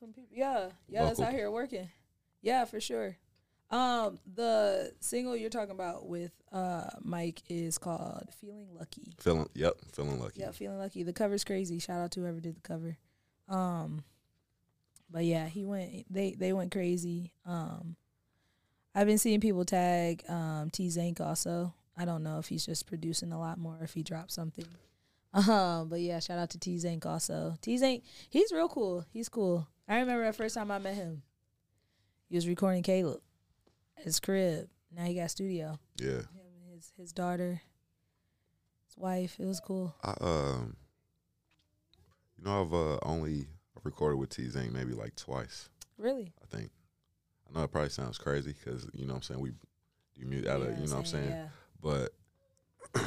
Some people, yeah, yeah, that's out here working. Yeah, for sure. Um, the single you're talking about with uh Mike is called "Feeling Lucky." Feeling, yep, feeling lucky. Yeah, feeling lucky. The cover's crazy. Shout out to whoever did the cover. Um, but yeah, he went. They they went crazy. Um, I've been seeing people tag um T Zank also. I don't know if he's just producing a lot more, or if he dropped something. Um, but yeah, shout out to T Zank also. T Zank, he's real cool. He's cool. I remember the first time I met him. He was recording Caleb at his crib. Now he got a studio. Yeah. Him and his his daughter, his wife. It was cool. I um, you know, I've uh, only recorded with T Zing maybe like twice. Really. I think. I know it probably sounds crazy because you know what I'm saying we do music out of you know what I'm saying, Yeah. but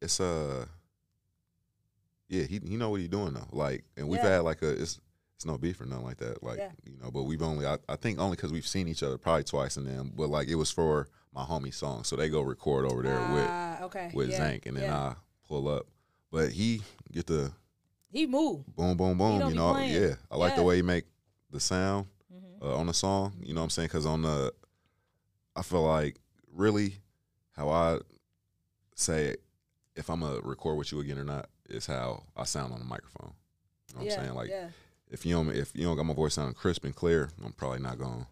it's uh, yeah, he he know what he doing though. Like, and we've Yeah. had like a it's it's no beef or nothing like that. Like Yeah. you know, but we've only I, I think only because we've seen each other probably twice and then but like it was for my homie song, so they go record over there with Ah, okay. with yeah. Zank, and then yeah. I pull up. But he get the he move boom, boom, boom. You know, yeah. I like the way he make the sound hmm uh, on the song. You know what I'm saying? Because on the, I feel like really how I say if I'm gonna record with you again or not is how I sound on the microphone. You know what I'm saying? Like yeah. If you don't if you don't got my voice sounding crisp and clear, I'm probably not gonna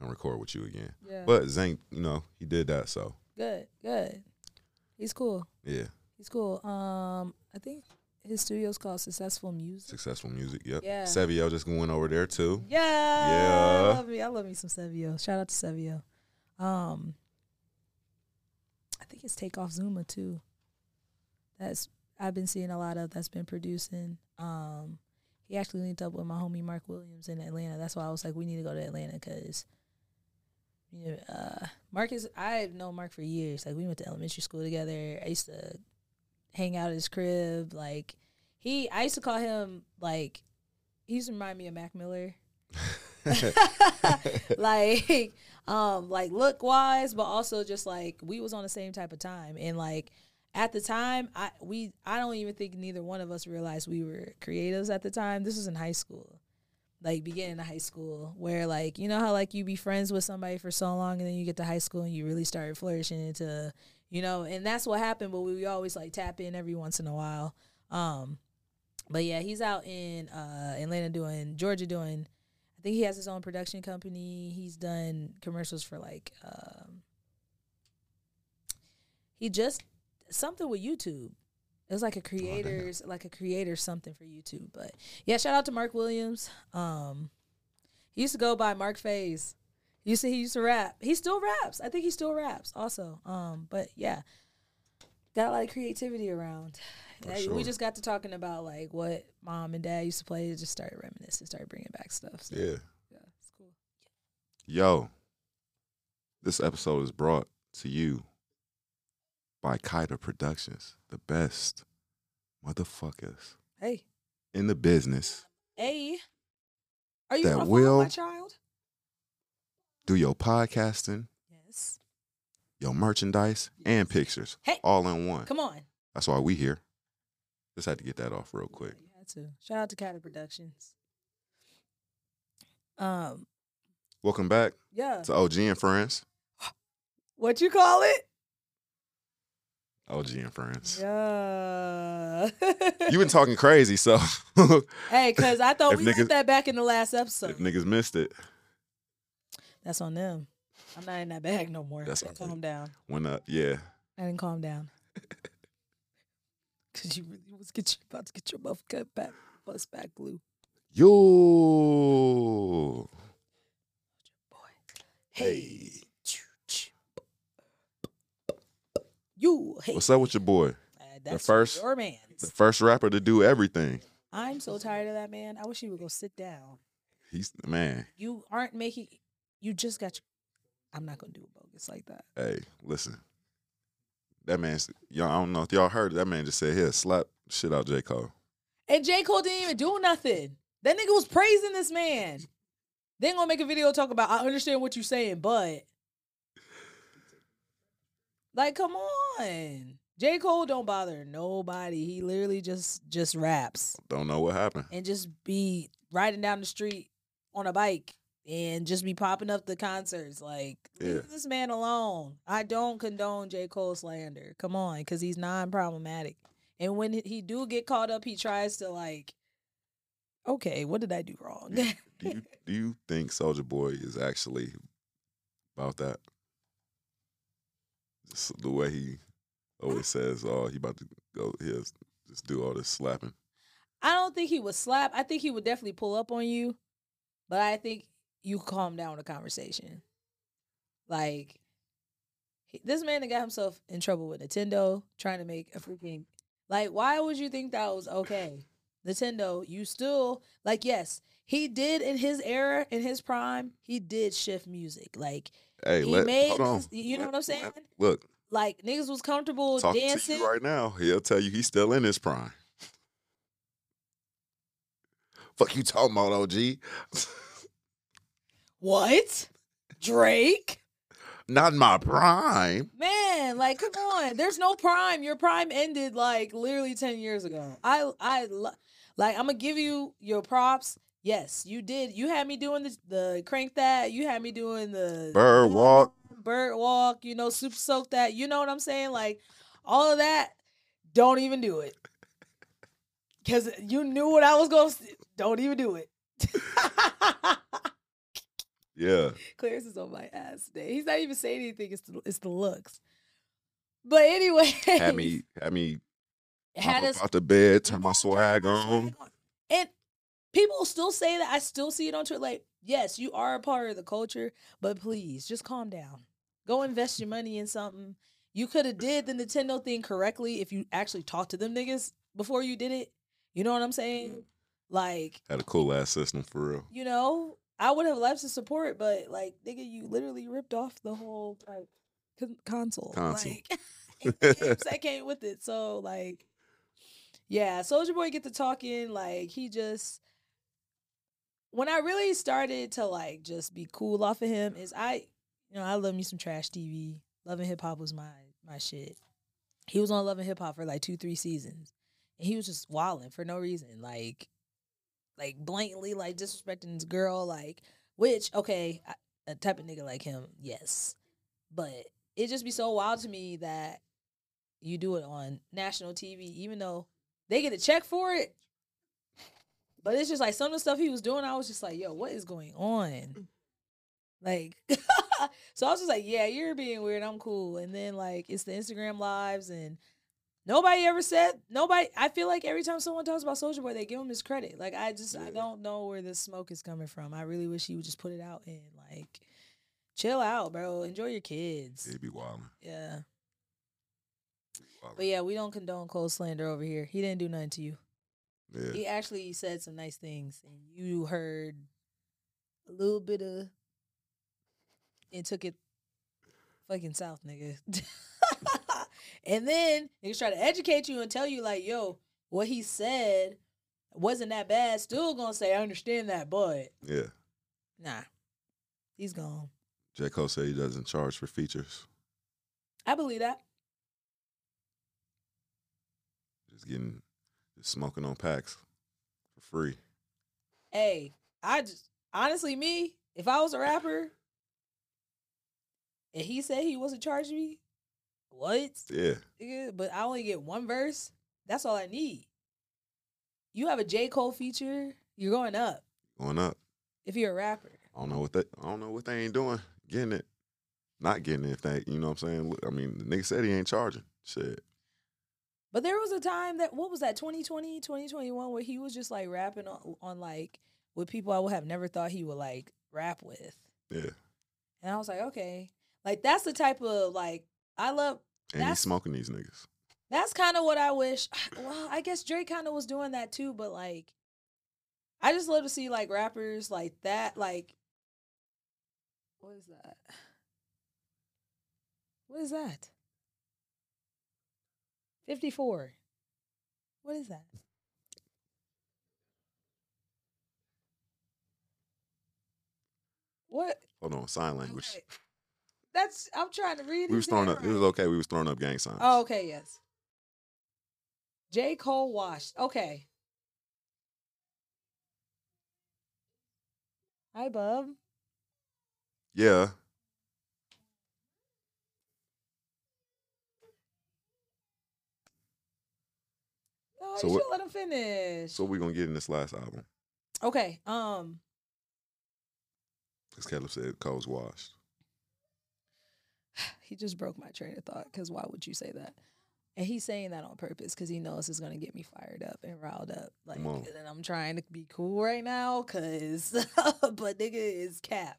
record with you again. Yeah. But Zank, you know, he did that, so good, good. He's cool. yeah, He's cool. Um, I think his studio's called Successful Music. successful music. Yep. Yeah. Sevio just went over there too. Yeah. Yeah. I love me. I love me some Sevio. Shout out to Sevio. Um, I think it's Takeoff Zuma too. That's I've been seeing a lot of. That's been producing. Um, he actually linked up with my homie Mark Williams in Atlanta. That's why I was like, we need to go to Atlanta because. You know, uh, Mark is. I've known Mark for years. Like we went to elementary school together. I used to hang out at his crib. Like he, I used to call him like. He used to remind me of Mac Miller like um like look wise but also just like we was on the same type of time and like at the time i we i don't even think neither one of us realized we were creatives at the time this was in high school like beginning of high school where like you know how like you be friends with somebody for so long and then you get to high school and you really start flourishing into you know and that's what happened but we always like tap in every once in a while um but yeah he's out in uh atlanta doing georgia doing I think he has his own production company. He's done commercials for like um he just something with YouTube. It was like a creators like a creator something for YouTube. But yeah, shout out to Mark Williams. Um he used to go by Mark Faze. He used to he used to rap. He still raps. I think he still raps also. Um but yeah. Got a lot of creativity around. Uh, We just got to talking about like what mom and dad used to play. Just started reminiscing, started bringing back stuff. So, yeah. yeah, it's cool. Yo, this episode is brought to you by KYDA Productions, the best motherfuckers Hey, in the business. hey, are you That will- my child? Do your podcasting, Yes. your merchandise, and pictures Hey. all in one. Come on. That's why we here. Just had to get that off real quick. You had to. Shout out to KYDA Productions. Um, Welcome back yeah. to OG and Friends. What you call it? OG and Friends. Yeah. You've been talking crazy, so hey, cause I thought If we niggas- did that back in the last episode. if niggas missed it, That's on them. I'm not in that bag no more. That's I didn't calm down. when uh, yeah, I didn't calm down. Cause you really was get about to get your buff cut back, bust back glue. yo, Boy. Hey. You. Hey. what's up with your boy? Uh, that's first- your man. The first rapper to do everything. I'm so tired of that man. I wish he would go sit down. He's the man. You aren't making. You just got. Your, I'm not gonna do a bogus like that. Hey, listen. That man's y'all. I don't know if y'all heard. it, That man just said, "Here, slap shit out J Cole." And J Cole didn't even do nothing. That nigga was praising this man. Then gonna make a video talk about. I understand what you're saying, but like, come on. J Cole don't bother nobody. He literally just just raps Don't know what happened. and just be riding down the street on a bike and just be popping up the concerts. Like, leave this man alone. I don't condone J. Cole slander. Come on, because he's non-problematic. And when he do get caught up, he tries to like, okay, what did I do wrong? Do you do you think Soulja Boy is actually about that? The way he always says, "Oh, he about to go here, just do all this slapping." I don't think he would slap. I think he would definitely pull up on you, but I think you calm down the conversation. Like this man that got himself in trouble with Nintendo trying to make a freaking like. Why would you think that was okay? Nintendo, you still like yes. He did in his era, in his prime, he did shift music. Like Hey, he let made, hold on. you know what I'm saying? Look, Like niggas was comfortable talking dancing. to you right now. He'll tell you he's still in his prime. Fuck you talking about, OG? What? Drake? Not in my prime. Man, like, come on. There's no prime. Your prime ended like literally ten years ago. I, I, lo- like, I'm gonna give you your props. Yes, you did. You had me doing the the crank that. You had me doing the Bird walk. bird walk. You know, super soak that. You know what I'm saying? Like, all of that. Don't even do it. Cause you knew what I was going. to Don't even do it. Yeah. Clarence is on my ass today. He's not even saying anything. It's the, it's the looks. But anyway, Had me had me had us out the bed, turn my swag on. and people still say that. I still see it on Twitter. Like, yes, you are a part of the culture, but please just calm down. Go invest your money in something. You could have did the Nintendo thing correctly if you actually talked to them niggas before you did it. You know what I'm saying? Like, Had a cool ass system for real. you know, I would have left to support, but like, nigga, you literally ripped off the whole like con- console. Console. Like, and that came with it. So like, yeah, Soulja Boy get to talking. Like he just, when I really started to like just be cool off of him is I, you know, I love me some trash TV. Love & Hip Hop was my my shit. He was on Love & Hip Hop for like two three seasons, and he was just wilding for no reason. Like like blatantly like disrespecting this girl like which okay I- a type of nigga like him yes but it just be so wild to me that you do it on national tv even though they get a check for it but it's just like some of the stuff he was doing i was just like yo what is going on like so i was just like yeah you're being weird i'm cool and then like it's the instagram lives and Nobody ever said nobody. I feel like every time someone talks about Soulja Boy, they give him his credit. Like I just I don't know where the smoke is coming from. I really wish he would just put it out and like chill out, bro. Enjoy your kids. He'd be wilding. Yeah, but yeah, we don't condone Cole slander over here. He didn't do nothing to you. Yeah. He actually said some nice things, and you heard a little bit of and took it fucking south, nigga. And then niggas try to educate you and tell you like, yo, what he said wasn't that bad. Still gonna say, I understand that, but Yeah. nah, he's gone. J. Cole said he doesn't charge for features. I believe that. Just getting, smoking on packs for free. Hey, I just honestly, me, if I was a rapper and he said he wasn't charging me, what? Yeah. Nigga, But I only get one verse. That's all I need. You have a J. Cole feature, you're going up Going up. if you're a rapper. I don't know what they I don't know what they ain't doing. Getting it. Not getting it if they you know what I'm saying? Look, I mean, the nigga said he ain't charging. Shit. But there was a time that what was that 2020, 2021 where he was just like rapping on, on like with people I would have never thought he would like rap with. Yeah. And I was like, okay. Like that's the type of like I love And he's smoking these niggas. that's kind of what I wish. Well, I guess Drake kind of was doing that too, but like I just love to see like rappers like that like what is that? What is that? 54. What is that? What? Hold on, sign language. Okay. That's I'm trying to read. We was throwing up it was okay, we was throwing up gang signs. Oh, okay, yes. J. Cole washed. Okay. Hi, bub. Yeah. Oh, So you should let him finish. So we gonna get in this last album. okay. Um. Because Caleb said Cole's washed. He just broke my train of thought. Because why would you say that? And he's saying that on purpose because he knows it's gonna get me fired up and riled up. Like, and I'm trying to be cool right now, cause but nigga is cap.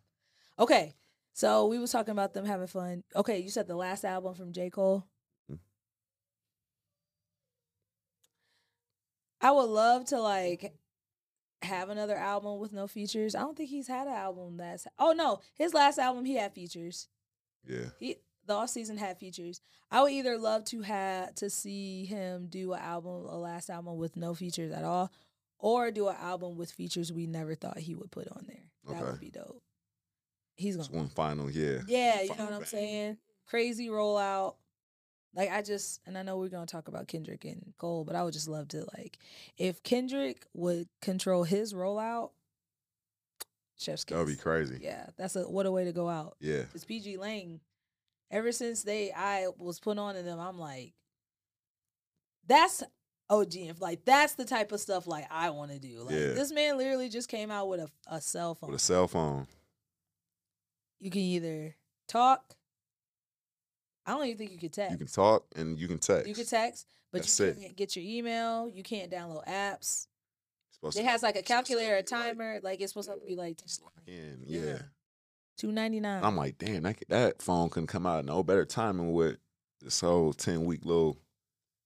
Okay, so we was talking about them having fun. Okay, you said the last album from J Cole. I would love to like have another album with no features. I don't think he's had an album that's. Oh no, his last album he had features Yeah. he the off season had features. I would either love to have to see him do an album, a last album with no features at all, or do an album with features we never thought he would put on there. That Okay. would be dope. He's gonna, one final, yeah. yeah, you know what I'm bang. saying? Crazy rollout. Like I just, and I know we're gonna talk about Kendrick and Cole, but I would just love to like, if Kendrick would control his rollout, Chef's kiss. That would be crazy. Yeah, that's a what a way to go out. Yeah. Because PG Lang, ever since they I was put on to them, I'm like, that's OG. If like that's the type of stuff like I want to do. Like Yeah. this man literally just came out with a, a cell phone. With a cell phone. you can either talk. I don't even think you can text. You can talk and you can text. You can text, but That's you can't get your email. You can't download apps. It to- has like a calculator, a be like- timer. Like it's supposed to be like in. Yeah. Yeah. two ninety nine. I'm like, damn, that, that phone couldn't come out no better timing with this whole 10 week little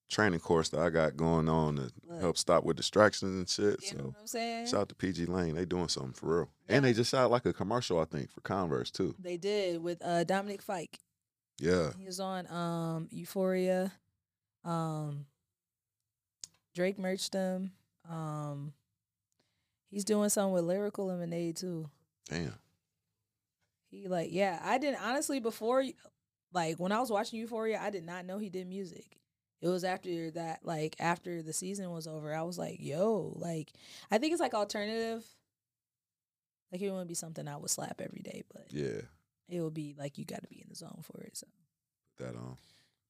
training course that I got going on to Look. help stop with distractions and shit. You know So what I'm saying? shout out to PG Lang. They doing something for real. And they just shot like a commercial, I think, for Converse too. They did with uh Dominic Fike. Yeah. He was on um Euphoria. Um Drake merched him. Um he's doing something with Lyrical Lemonade too. Damn. He like yeah, I didn't honestly before like when I was watching Euphoria, I did not know he did music. It was after that like after the season was over, I was like, yo, like I think it's like alternative. Like it wouldn't be something I would slap every day, but Yeah. It will be like you got to be in the zone for it. So Put that on.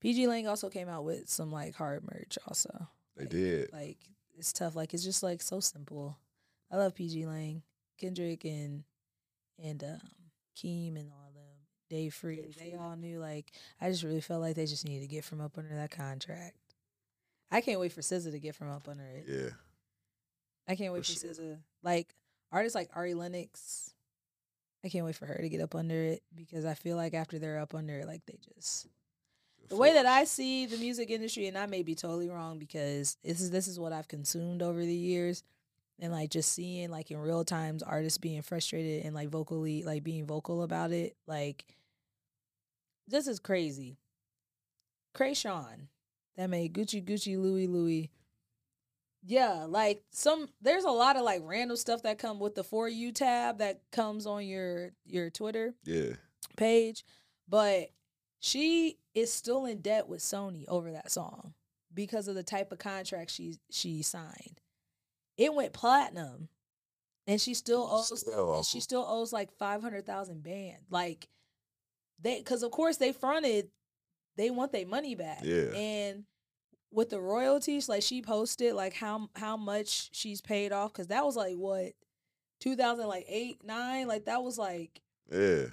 PG Lang also came out with some like hard merch also. They Like- did. Like it's tough. Like it's just like so simple. I love PG Lang, Kendrick and and um Keem and all them. Dave Free. They all knew like I just really felt like they just needed to get from up under that contract. I can't wait for SZA to get from up under it. Yeah. I can't wait for for, sure. SZA. Like artists like Ari Lennox. I can't wait for her to get up under it because I feel like after they're up under it, like they just the way that I see the music industry, and I may be totally wrong because this is this is what I've consumed over the years, and like just seeing like in real times artists being frustrated and like vocally like being vocal about it, like this is crazy, Kreayshawn that made Gucci Gucci Louis Louis. Yeah, like some there's a lot of like random stuff that come with the for you tab that comes on your your Twitter Yeah. page, but she is still in debt with Sony over that song because of the type of contract she she signed. It went platinum, and she still owes Still and she still owes like five hundred thousand band. Like they, because of course they fronted, they want their money back. Yeah. and with the royalties, like she posted like how how much she's paid off because that was like what. 2000 like 8 9 like that was like Yeah.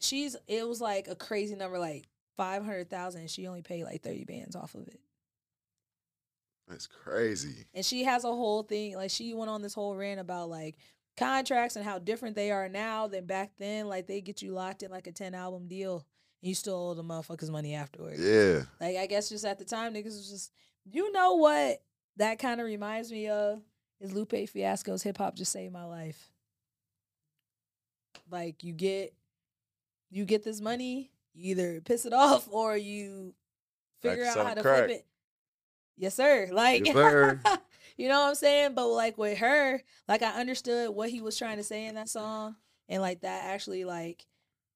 she's it was like a crazy number like 500,000 she only paid like 30 bands off of it. That's crazy. And she has a whole thing like she went on this whole rant about like contracts and how different they are now than back then like they get you locked in like a 10 album deal you still owe the motherfuckers money afterwards. Yeah. Like I guess just at the time niggas was just you know what that kind of reminds me of is Lupe Fiasco's hip hop just saved my life. Like you get you get this money, you either piss it off or you figure out how to crack. flip it. Yes, sir. Like Yes, sir. you know what I'm saying? But like with her, like I understood what he was trying to say in that song. And like that actually like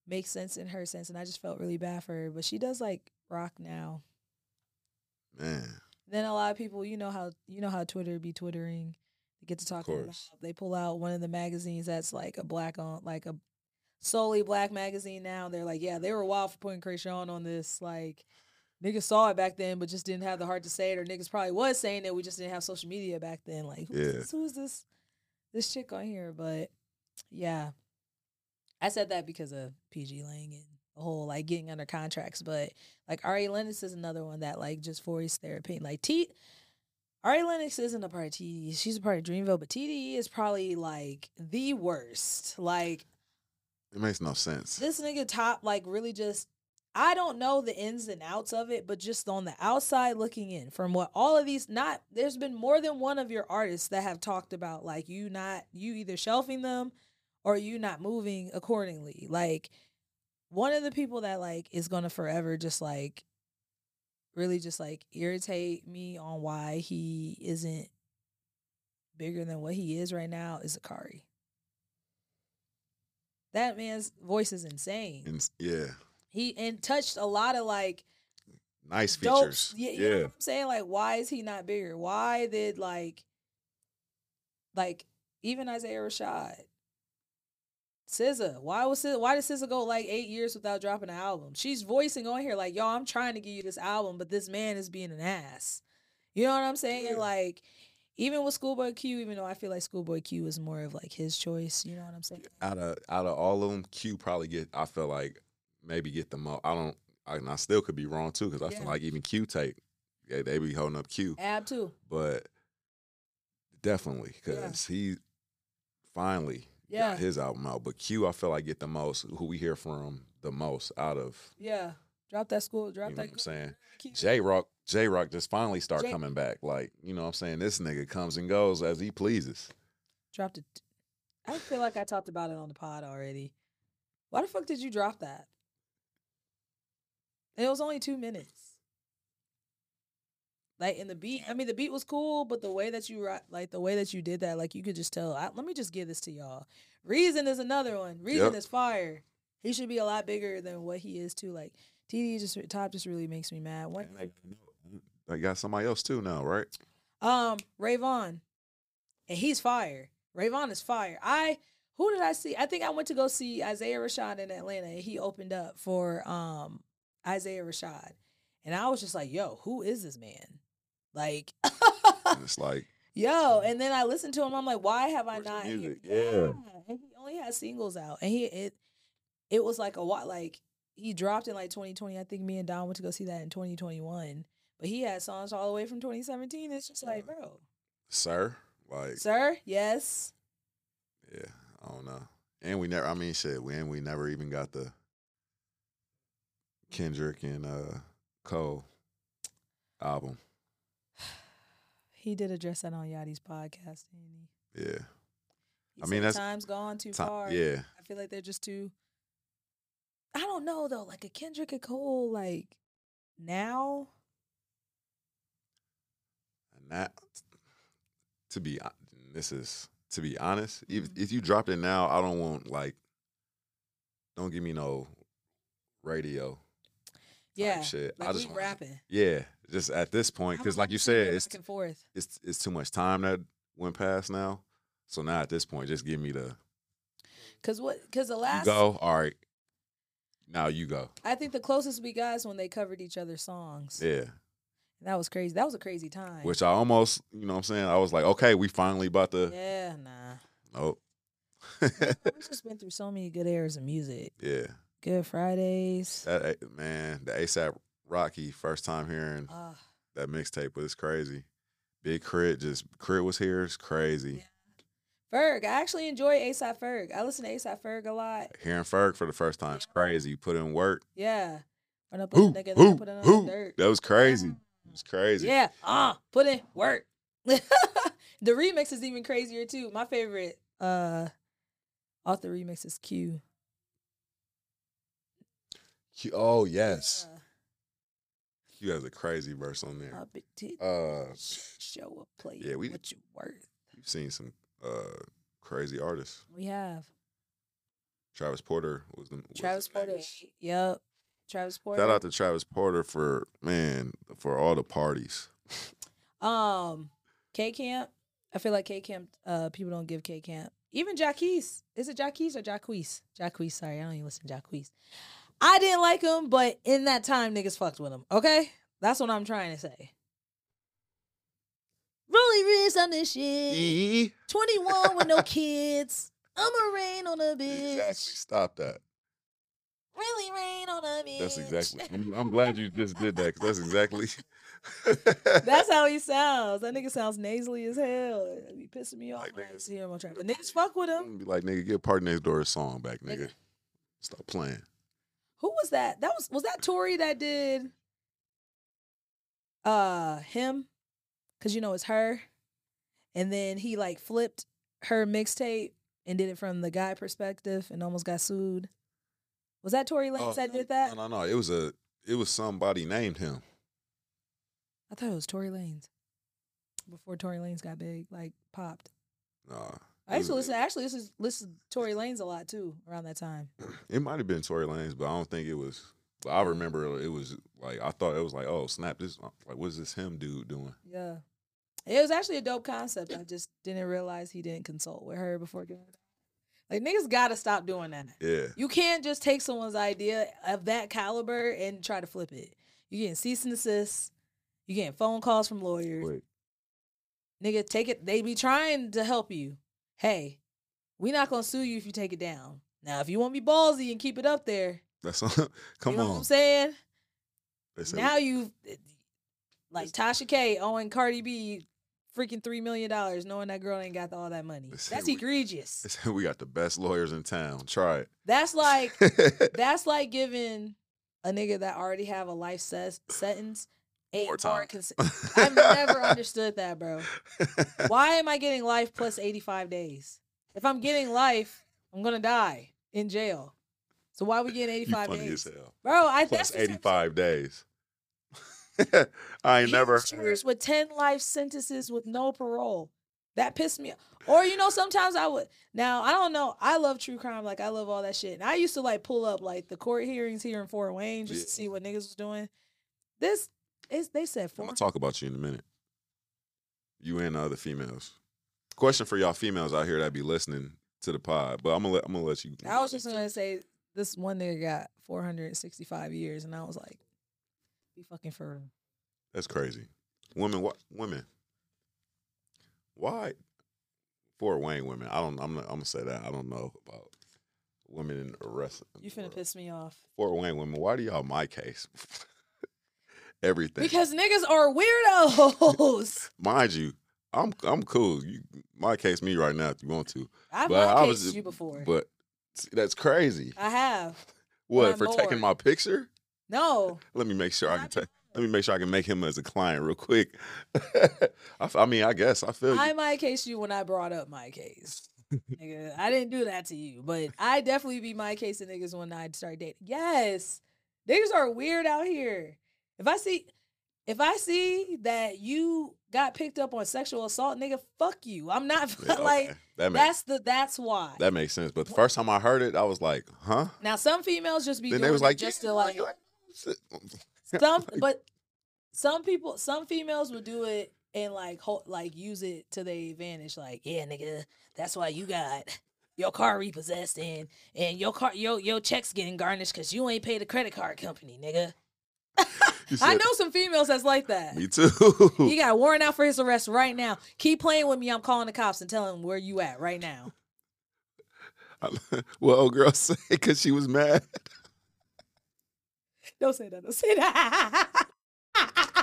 makes sense in her sense. And I just felt really bad for her. But she does like rock now. Man. Then a lot of people, you know how you know how Twitter be twittering. They get to talk about they pull out one of the magazines that's like a black on like a solely black magazine now. They're like, yeah, they were wild for putting Kreayshawn on this. Like niggas saw it back then, but just didn't have the heart to say it, or niggas probably was saying it. We just didn't have social media back then. Like, who's Yeah. this? Who's this? This chick on here, but yeah, I said that because of PG Lang and the whole like getting under contracts. But like Ari Lennox is another one that like just voiced their opinion. Like T, Ari Lennox isn't a part of TDE. She's a part of Dreamville, but TDE is probably like the worst. Like It makes no sense. this nigga top like really just I don't know the ins and outs of it, but just on the outside looking in, from what all of these not there's been more than one of your artists that have talked about like you not you either shelving them or you not moving accordingly. Like one of the people that like is gonna forever just like really just like irritate me on why he isn't bigger than what he is right now is Zacari. That man's voice is insane. And, yeah. He and touched a lot of like Nice dope. features. Yeah, Yeah. you know what I'm saying? Like, why is he not bigger? Why did like, like even Isaiah Rashad, SZA? Why was SZA, why did SZA go like eight years without dropping an album? She's voicing on here like, yo, I'm trying to give you this album, but this man is being an ass. You know what I'm saying? Yeah. Like, even with Schoolboy Q, even though I feel like Schoolboy Q is more of like his choice. You know what I'm saying? out of out of all of them, Q probably get. I feel like maybe get the most. I don't. I, and I still could be wrong too because I Yeah. feel like even Q take. Yeah, they be holding up Q, Ab too. but definitely because he finally Yeah. got his album out. But Q, I feel like get the most. Who we hear from the most out of. Yeah. Drop that school. Drop You know that. what I'm saying? J Rock, J Rock just finally start J- coming back. Like, you know what I'm saying? This nigga comes and goes as he pleases. dropped it. I feel like I talked about it on the pod already. Why the fuck did you drop that? It was only two minutes. Like in the beat, I mean the beat was cool, but the way that you like the way that you did that, like you could just tell. I, let me just give this to y'all. Reason is another one. Reason Yep. is fire. He should be a lot bigger than what he is too. Like TD just top just really makes me mad. One, And they, they got somebody else too now, right? Um, Ray Vaughn. And he's fire. Ray Vaughn is fire. I who did I see? I think I went to go see Isaiah Rashad in Atlanta and he opened up for um Isaiah Rashad. And I was just like, yo, who is this man? Like it's like, Yo, and then I listened to him. I'm like, why have I not? music? Yeah. and he only had singles out, and he it it was like a what like he dropped in like 2020. I think me and Don went to go see that in 2021, but he had songs all the way from 2017. It's just like, bro, sir, like, sir, yes, yeah, I don't know. And we never, I mean, shit, we and we never even got the Kendrick and uh Cole album. He did address that on Yachty's podcast. Didn't he? Yeah, He I mean, that's- time's gone too Ti- far. yeah, I feel like they're just too. I don't know though. Like a Kendrick and Cole, like now, And that, to be, this is to be honest. If Mhm. if you dropped it now, I don't want like, don't give me no radio. Yeah, shit. like I just rapping. Yeah, just at this point, because like you to see it said, it's back and forth. it's it's too much time that went past now. So now at this point, just give me the Cause what? Cause the you last, go. All right, now you go. I think the closest we got is when they covered each other's songs. Yeah, That was crazy. That was a crazy time. which I almost, you know, what I'm saying, I was like, okay, we finally about to. yeah, nah. Nope. We've just been through so many good eras of music. yeah, Good Fridays. that man, the ASAP Rocky first time hearing Ah, that mixtape was crazy. Big K.R.I.T, just K.R.I.T was here. It's crazy. Ferg. I actually enjoy ASAP Ferg. I listen to ASAP Ferg a lot. Hearing Ferg for the first time is crazy. You put in work. Yeah. Run up the nigga, put it on dirt. That was crazy. It was crazy. Yeah. Ah, put in work. the remix is even crazier too. My favorite uh off the remix is Q. Q- Oh yes, Uh, you has a crazy verse on there. my big tit Uh, show up play yeah, we- what you worth. you've seen some uh crazy artists. We have. Travis Porter was the Travis Porter. Yep. Travis Porter. Shout out to Travis Porter for man for all the parties. Um, K Camp. I feel like K Camp. Uh, people don't give K Camp. Even Jacquees. Is it Jacquees or Jacquees? Jacquees. Sorry, I don't even listen to Jacquees. I didn't like him, but in that time, niggas fucked with him. Okay, that's what I'm trying to say. Really rich on this shit. E- 21 with no kids. I'ma rain on a bitch. Exactly. Stop that. Really rain on a bitch. That's exactly. I'm, I'm glad you just did that because that's exactly. That's how he sounds. That nigga sounds nasally as hell. It be pissing me off Like niggas- see him on track. But niggas fuck with him. Be like, nigga, get PartyNextDoor a song back, nigga. Nigga. Stop playing. Who was that? That was was that Tori that did uh him? Cause you know it's her. And then he like flipped her mixtape and did it from the guy perspective and almost got sued. Was that Tory Lanez Oh, that did that? No, no, no. It was a. It was somebody named him. I thought it was Tory Lanez. Before Tory Lanez got big, like popped. Nah. I used to listen. Actually, this is listen to Tory Lanez a lot too around that time. It might have been Tory Lanez, but I don't think it was. But I remember it was like I thought it was like, oh snap! This uh, like what is this him dude doing? Yeah, it was actually a dope concept. I just didn't realize he didn't consult with her before it. Like niggas gotta stop doing that. Yeah, You can't just take someone's idea of that caliber and try to flip it. You getting cease and desist. You getting phone calls from lawyers. Wait. Nigga, take it. They be trying to help you. Hey, we not gonna sue you if you take it down. Now, if you want to be ballsy and keep it up there, that's all. come on. you know on. what I'm saying? Now you eh, like Tasha K owing Cardi B freaking three million dollars, knowing that girl ain't got all that money. That's we- egregious. we got the best lawyers in town. Try it. That's like that's like giving a nigga that already have a life ses- sentence eight More more. time. Cons- I've never understood that, bro. Why am I getting life plus eighty five days? If I'm getting life, I'm gonna die in jail. So why are we getting 85 funny days, bro? I Plus that's eighty five days. I ain't never. With 10 life sentences with no parole. That pissed me off. Or, you know, sometimes I would. Now, I don't know. I love true crime. Like, I love all that shit. And I used to, like, pull up, like, the court hearings here in Fort Wayne just to see what niggas was doing. This, is they said four. I'm gonna talk about you in a minute. You and the other females. Question for y'all females out here that be listening to the pod, but I'm gonna let I'm gonna let you. I was just to say, this one nigga got 465 years. And I was like, be fucking for real. That's crazy. Women, what women? Why? Fort Wayne women. I don't. I'm. Not, I'm gonna say that. I don't know about women in wrestling. You finna piss me off. Fort Wayne women. Why do y'all my case? Everything. Because niggas are weirdos. mind you, I'm I'm cool. You my case me right now if you want to. I've But I was- you before. But see, that's crazy. I have. What I'm for taking my picture? No. Let me make sure I can take. Let me make sure I can make him as a client real quick. I, f- I mean, I guess I feel I you. might case you when I brought up my case. Nigga, I didn't do that to you, but I definitely be my case of niggas when I start dating. Yes. Niggas are weird out here. If I see if I see that you got picked up on sexual assault, nigga, fuck you. I'm not Yeah, like that makes that's the that's why. that makes sense. But the first time I heard it, I was like, huh? now some females just be Then doing they was like, it just yeah, to like oh, shit. some but some people some females would do it and like ho- like use it to their advantage like yeah nigga that's why you got your car repossessed and and your car your your checks getting garnished because you ain't paid the credit card company nigga i know some females that's like that Me too. he got a warrant out for his arrest right now keep playing with me i'm calling the cops and telling them where you at right now well, old girl say because she was mad. don't say that don't say that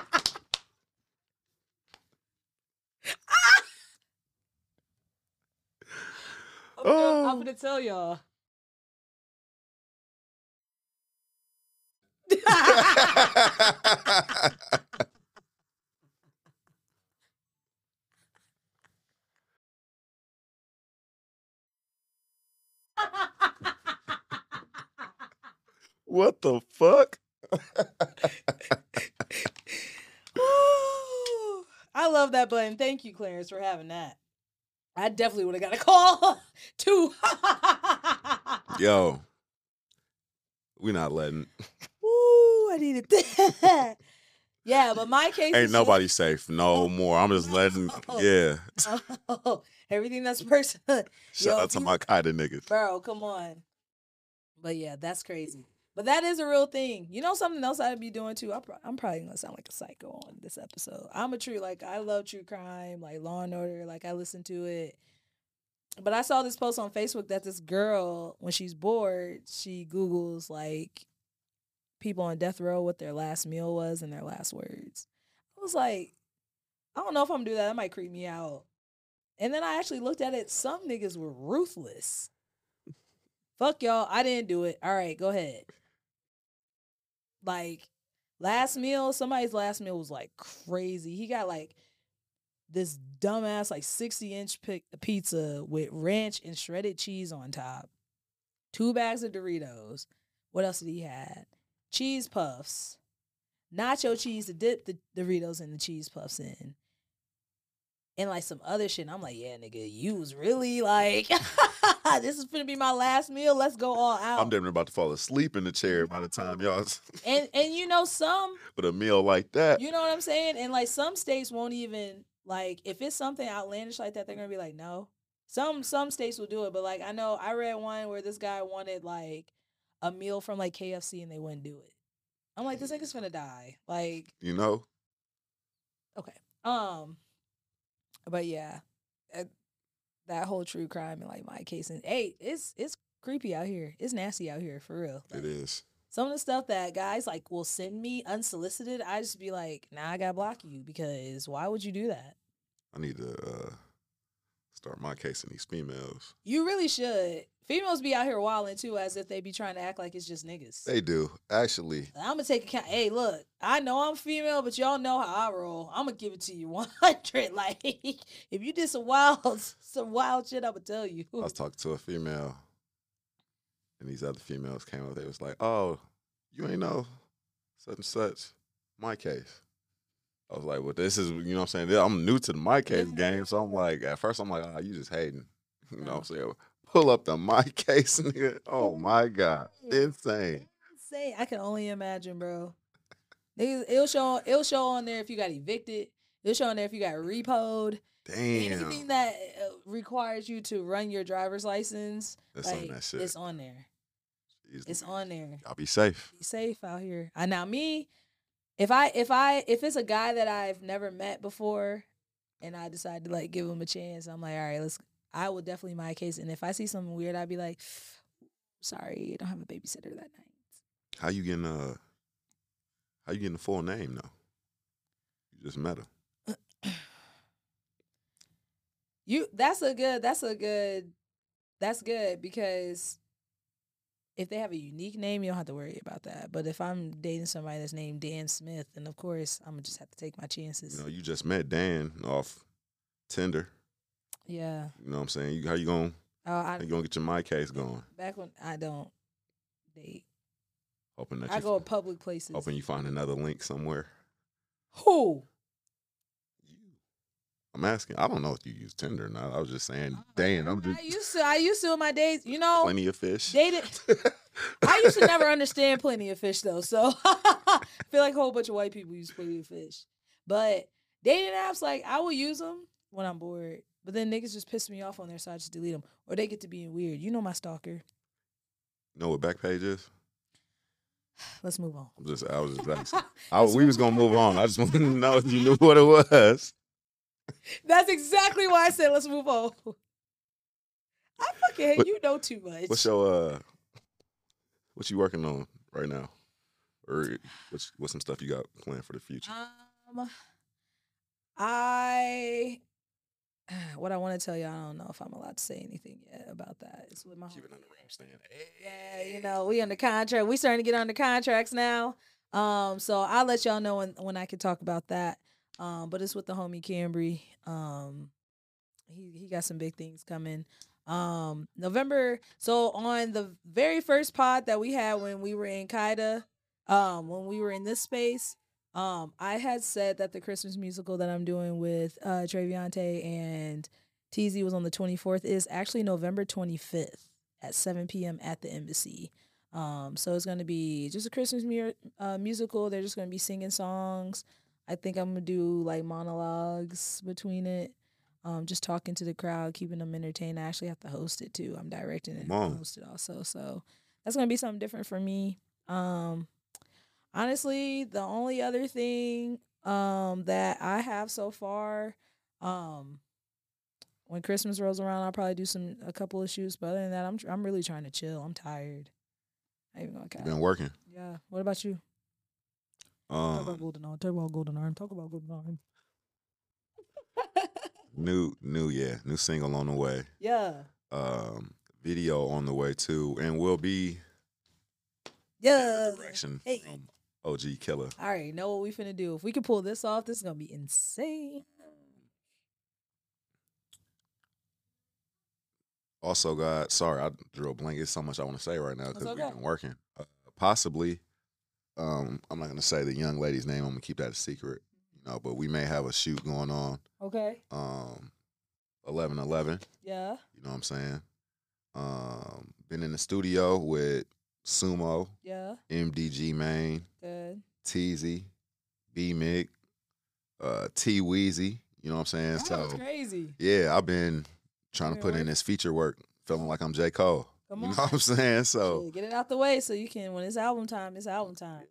I'm, gonna, I'm Oh. gonna tell y'all. What the fuck? I love that button. Thank you, Clarence, for having that. I definitely would have got a call too. Yo, we're not letting. Ooh, I needed that. yeah, but my case Ain't nobody safe no more. I'm just letting. Yeah. Oh, everything that's personal. Shout Yo, out to you- my kind of niggas. Bro, come on. But yeah, that's crazy. But that is a real thing. You know something else I'd be doing too. I'm probably gonna sound like a psycho on this episode. I'm a true like I love true crime, like Law and Order. Like I listen to it. But I saw this post on Facebook that this girl, when she's bored, she Google's like people on death row what their last meal was and their last words. I was like, I don't know if I'm gonna do that. That might creep me out. And then I actually looked at it. Some niggas were ruthless. Fuck y'all. I didn't do it. All right, go ahead. Like last meal, somebody's last meal was like crazy. He got like this dumbass like 60 inch pi- pizza with ranch and shredded cheese on top. Two bags of Doritos. What else did he had? Cheese puffs. Nacho cheese to dip the Doritos and the cheese puffs in. And like some other shit. And I'm like, yeah, nigga, you was really like, this is gonna be my last meal. Let's go all out. I'm damn near about to fall asleep in the chair by the time y'all and and you know some But a meal like that. you know what i'm saying and like some states won't even like if it's something outlandish like that they're gonna be like no some some states will do it but like i know i read one where this guy wanted like a meal from like kfc and they wouldn't do it. I'm like this nigga's gonna die. Like You know, okay um but yeah uh, that whole true crime and like my case and hey it's it's creepy out here. It's nasty out here for real. It is. some of the stuff that guys like will send me unsolicited, I just be like, nah, I gotta block you because why would you do that? I need to uh, start my case in these females. You really should. Females be out here wilding too, as if they be trying to act like it's just niggas. They do actually. I'm gonna take account. Hey, look, I know I'm female, but y'all know how I roll. I'm gonna give it to you 100. Like, if you did some wild, some wild shit, I'm gonna tell you. I was talking to a female, and these other females came up. They was like, "Oh, you ain't know such and such my case." I was like, "Well, this is you know what I'm saying. I'm new to the my case game, so I'm like, at first I'm like, oh, you just hating." You know what I'm saying? Pull up the my case, nigga. Oh my god, insane. Say, I can only imagine, bro. It'll show. It'll show on there if you got evicted. It'll show on there if you got repoed. Damn. Anything that uh, requires you to run your driver's license, that's on like, that shit. it's on there. Jeez, It's on there. Y'all be safe. Be safe out here. I now me, if I if I if it's a guy that I've never met before, and I decide to like give him a chance, I'm like, all right, let's. I will definitely my case, and if I see something weird, I'd be like, sorry, I don't have a babysitter that night. How you getting uh? How you getting the full name though? You just met her. You that's a good that's a good that's good because if they have a unique name, you don't have to worry about that. But if I'm dating somebody that's named Dan Smith, then of course I'm gonna just have to take my chances. You know, you just met Dan off Tinder. yeah. You know what I'm saying? You, how you gonna Oh, I you gonna get your my case going? back when I don't date. Hoping that I go to public places. hoping you find another link somewhere. Who? I'm asking. I don't know if you use Tinder or not. I was just saying, oh, dang, I'm just. I used to. I used to in my days. You know, plenty of fish. dated. I used to never understand plenty of fish though, so I feel like a whole bunch of white people use plenty of fish. But dating apps, like I will use them when I'm bored, but then niggas just piss me off on there, so I just delete them, or they get to being weird. You know my stalker. know what Backpage is? Let's move on. I'm just, I was just asking. I, we was gonna move on. I just wanted to know if you knew what it was. That's exactly why I said let's move on. I fucking hate What- you know too much. What's your uh, what you working on right now, or what's what's some stuff you got planned for the future? Um, I what I want to tell you, I don't know if I'm allowed to say anything yet about that. It's with my Keep it under wraps, Stan. Yeah, you know, we under contract. We starting to get under contracts now. Um, so I'll let y'all know when when I can talk about that. Um, but it's with the homie Cambry. Um, he he got some big things coming. Um, November. So on the very first pod that we had when we were in KYDA, um, when we were in this space, um, I had said that the Christmas musical that I'm doing with uh Treviante and TZ was on the 24th is actually November 25th at 7 p.m. at the embassy. Um, so it's gonna be just a Christmas mu- uh, musical. They're just gonna be singing songs. I think I'm gonna do like monologues between it. Um, just talking to the crowd, keeping them entertained. I actually have to host it too. I'm directing it and host it also. So that's gonna be something different for me. Um, honestly, the only other thing um that I have so far, um, when Christmas rolls around, I'll probably do some a couple of shoots. But other than that, I'm I'm really trying to chill. I'm tired. I even gonna count. been working. Yeah. What about you? Talk about Um, Golden Arm. Talk about Golden Arm. Talk about Golden Arm. new, new, yeah, new single on the way. yeah. Um, video on the way too, and we'll be Yeah. direction Hey. from OG Killer. All right, know what we finna do. If we can pull this off, this is gonna be insane. Also, got sorry, I drew a blank. It's so much I want to say right now because That's we've been working. Uh, possibly, um, I'm not gonna say the young lady's name. I'm gonna keep that a secret. You know, but we may have a shoot going on. Okay. Um, eleven eleven. Yeah. You know what I'm saying? Um, been in the studio with Sumo, Yeah. MDG Main, Good. Teasy, B Mick, uh, T Weezy. You know what I'm saying? That so crazy. yeah, I've been trying to put in this feature work, feeling like I'm J Cole. Come on. You know what I'm saying? So get it out the way so you can when it's album time, it's album time.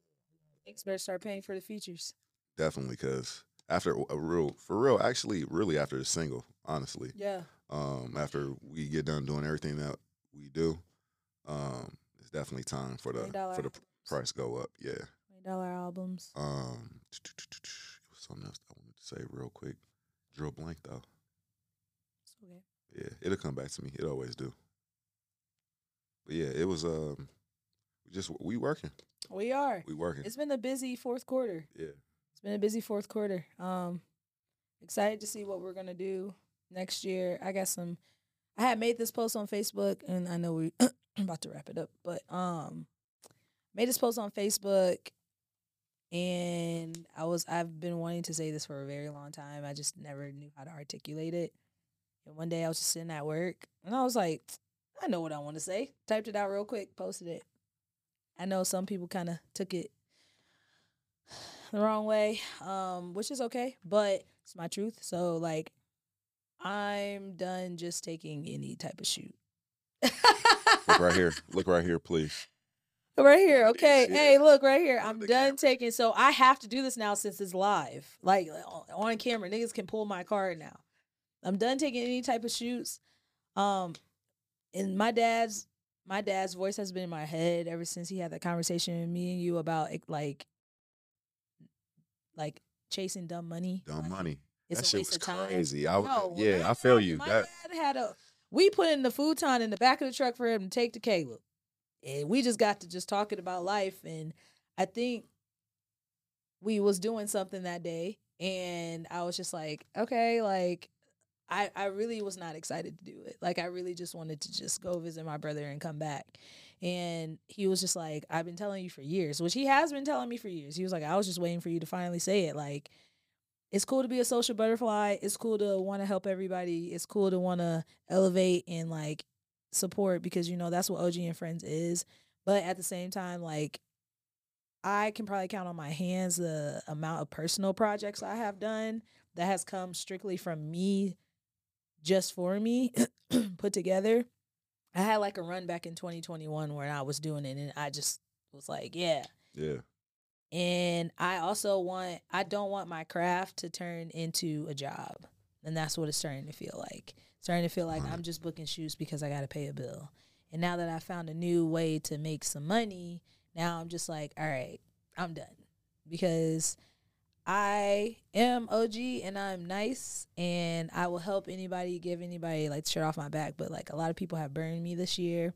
Better start paying for the features. definitely, because after a real, for real, actually, really after the single, honestly, Yeah. um, after we get done doing everything that we do, um, it's definitely time for the $20 for the price go up. Yeah. Dollar albums. Um, it was something else I wanted to say real quick. A blank though. It's okay. Yeah, it'll come back to me. It always do. But yeah, it was um, just we working, We are. we working. It's been a busy fourth quarter. Yeah, It's been a busy fourth quarter. Um, excited to see what we're gonna do next year. I got some. I had made this post on Facebook, and I know we about to wrap it up, but um, made this post on Facebook, and I was I've been wanting to say this for a very long time. I just never knew how to articulate it. And one day I was just sitting at work, and I was like, I know what I want to say. Typed it out real quick, posted it. I know some people kind of took it the wrong way, um, which is okay, but it's my truth. So like, I'm done just taking any type of shoot. look right here. Look right here, please. Right here, okay. Yeah. Hey, look right here. I'm done camera. taking. So I have to do this now since it's live, like on- on camera. Niggas can pull my card now. I'm done taking any type of shoots. Um, and my dad's my dad's voice has been in my head ever since he had that conversation with me and you about it, like like chasing dumb money. Dumb Like, money. It's that a shit was of time. crazy. I No, yeah, I feel you. My That dad had a. We put in the futon in the back of the truck for him to take to Caleb, and we just got to just talking about life. And I think we was doing something that day, and I was just like, okay, like I, I really was not excited to do it. Like I really just wanted to just go visit my brother and come back. And he was just like, I've been telling you for years, which he has been telling me for years. He was like, I was just waiting for you to finally say it. Like, it's cool to be a social butterfly. It's cool to want to help everybody. It's cool to want to elevate and like support because you know that's what OG and Friends is. But at the same time, like I can probably count on my hands the amount of personal projects I have done that has come strictly from me just for me put together. I had like a run back in 2021 where I was doing it and I just was like, yeah. Yeah. And I also want I don't want my craft to turn into a job. And that's what it's starting to feel like. starting to feel like I'm just booking shoots because I got to pay a bill. And now that I found a new way to make some money, now I'm just like, all right, I'm done. Because I am OG and I'm nice and I will help anybody, give anybody like shirt off my back. But like a lot of people have burned me this year.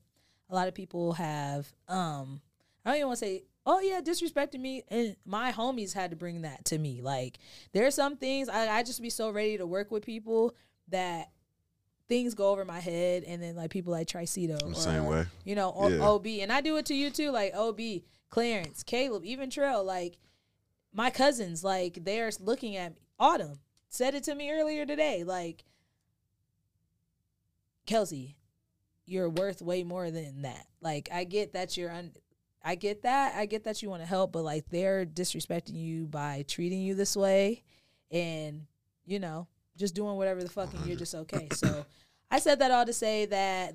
A lot of people have um I don't even want to say, oh yeah, disrespected me. And my homies had to bring that to me. Like there are some things I, I just be so ready to work with people that things go over my head and then like people like Tricito or, same way. you know, Yeah. OB. And I do it to you too, like OB, Clarence, Caleb, even Trail, like my cousins, like they're looking at me. Autumn said it to me earlier today. Like, Kelsey, you're worth way more than that. Like, I get that you're un- I get that. I get that you want to help, but like they're disrespecting you by treating you this way and, you know, just doing whatever the fuck and you're just okay. So I said that all to say that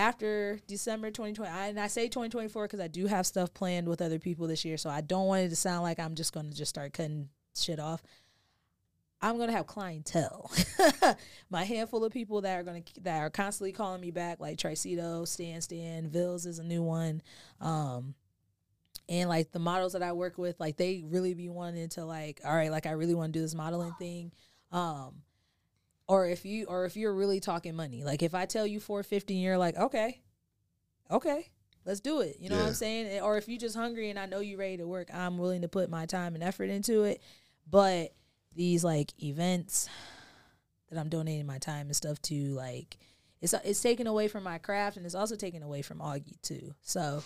after December 2020, I, and I say 2024 because I do have stuff planned with other people this year. So I don't want it to sound like I'm just going to just start cutting shit off. I'm gonna have clientele, my handful of people that are gonna that are constantly calling me back, like Tricito, Stan Stan, Vils is a new one, um, and like the models that I work with, like they really be wanting to like, all right, like I really want to do this modeling thing, um, or if you or if you're really talking money, like if I tell you 450 and you're like, okay, okay, let's do it, you know what I'm saying, or if you're just hungry and I know you're ready to work, I'm willing to put my time and effort into it, but these like events that I'm donating my time and stuff to like it's it's taken away from my craft and it's also taken away from Augie too. So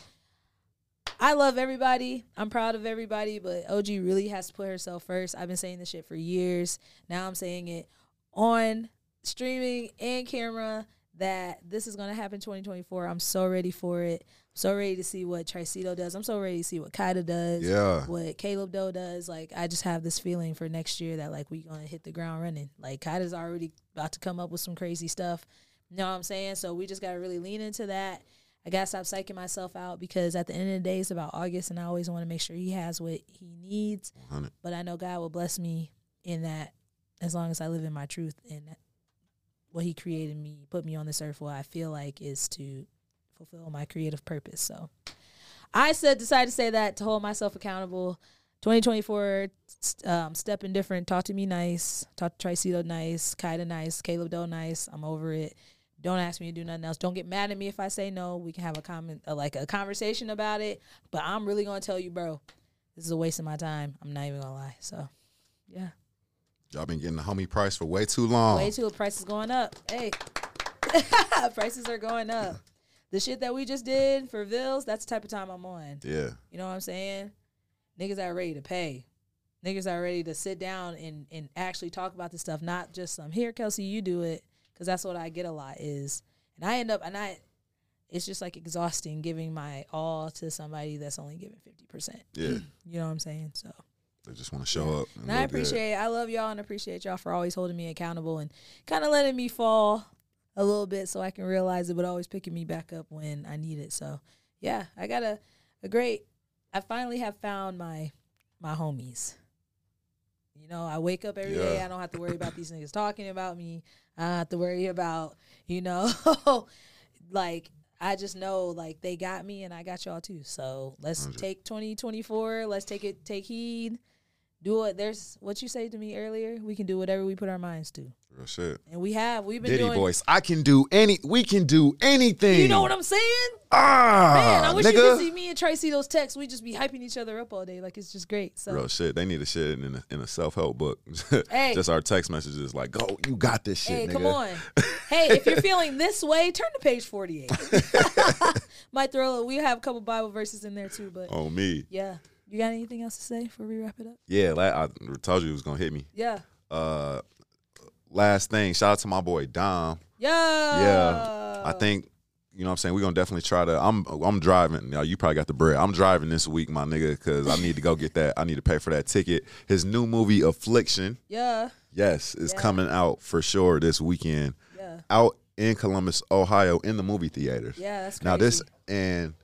I love everybody. I'm proud of everybody, but OG really has to put herself first. I've been saying this shit for years. Now I'm saying it on streaming and camera that this is gonna happen 2024. I'm so ready for it. I'm so ready to see what Tricito does. I'm so ready to see what KYDA does Yeah. what Caleb Doe does. Like I just have this feeling for next year that like we're gonna hit the ground running. Like KYDA's already about to come up with some crazy stuff. You know what I'm saying? So we just gotta really lean into that. I gotta stop psyching myself out because at the end of the day it's about August and I always want to make sure he has what he needs. 100. But I know God will bless me in that as long as I live in my truth and what he created me, put me on this earth for, I feel like is to fulfill my creative purpose. So I said decided to say that to hold myself accountable. 2024, um, stepping different. Talk to me nice. Talk to Tricito nice. KYDA nice. Caleb Doe nice. I'm over it. Don't ask me to do nothing else. Don't get mad at me if I say no. We can have a comment, uh, like a conversation about it. But I'm really gonna tell you, bro, this is a waste of my time. I'm not even gonna lie. So, yeah, Y'all been getting the homie price for way too long. way too. Price is going up. Hey, prices are going up. The shit that we just did for Vils, that's the type of time I'm on. yeah. You know what I'm saying? Niggas are ready to pay. Niggas are ready to sit down and, and actually talk about this stuff, not just some here, Kelsey, you do it, because that's what I get a lot is, and I end up and I, it's just like exhausting giving my all to somebody that's only giving fifty percent. Yeah. You know what I'm saying? So, They just want to show up. and I appreciate, I love y'all and appreciate y'all for always holding me accountable and kind of letting me fall a little bit so I can realize it, but always picking me back up when I need it. So, yeah, I got a, a great. I finally have found my my homies. You know, I wake up every day. Yeah. I don't have to worry about these niggas talking about me. I don't have to worry about, you know, like I just know like they got me and I got y'all too. So let's Hundred. take 2024. Let's take it, take heed. Do it. There's what you say to me earlier. We can do whatever we put our minds to. Real shit. And we have. We've been Diddy doing. voice. I can do any. We can do anything. You know what I'm saying? Ah, Man, I wish you could see me and Tricito's texts. We just be hyping each other up all day. Like it's just great. So Real shit. They need a shit in a, in a self help book. Hey. Just our text messages like, go, you got this shit, Hey, nigga. come on. hey, if you're feeling this way, turn to page 48. Might throw we have a couple Bible verses in there too, but oh me. yeah. You got anything else to say before we wrap it up? Yeah, la- I told you it was gonna hit me. Yeah. Uh, last thing, shout out to my boy Dom. Yeah. Yeah, I think you know what I'm saying. We're gonna definitely try to. I'm I'm driving. Now you probably got the bread. I'm driving this week, my nigga, because I need to go get that. I need to pay for that ticket. His new movie, Affliction, Yeah. yes, is Yeah. coming out for sure this weekend. Yeah. Out in Columbus, Ohio, in the movie theaters. Yeah, that's crazy. Now this and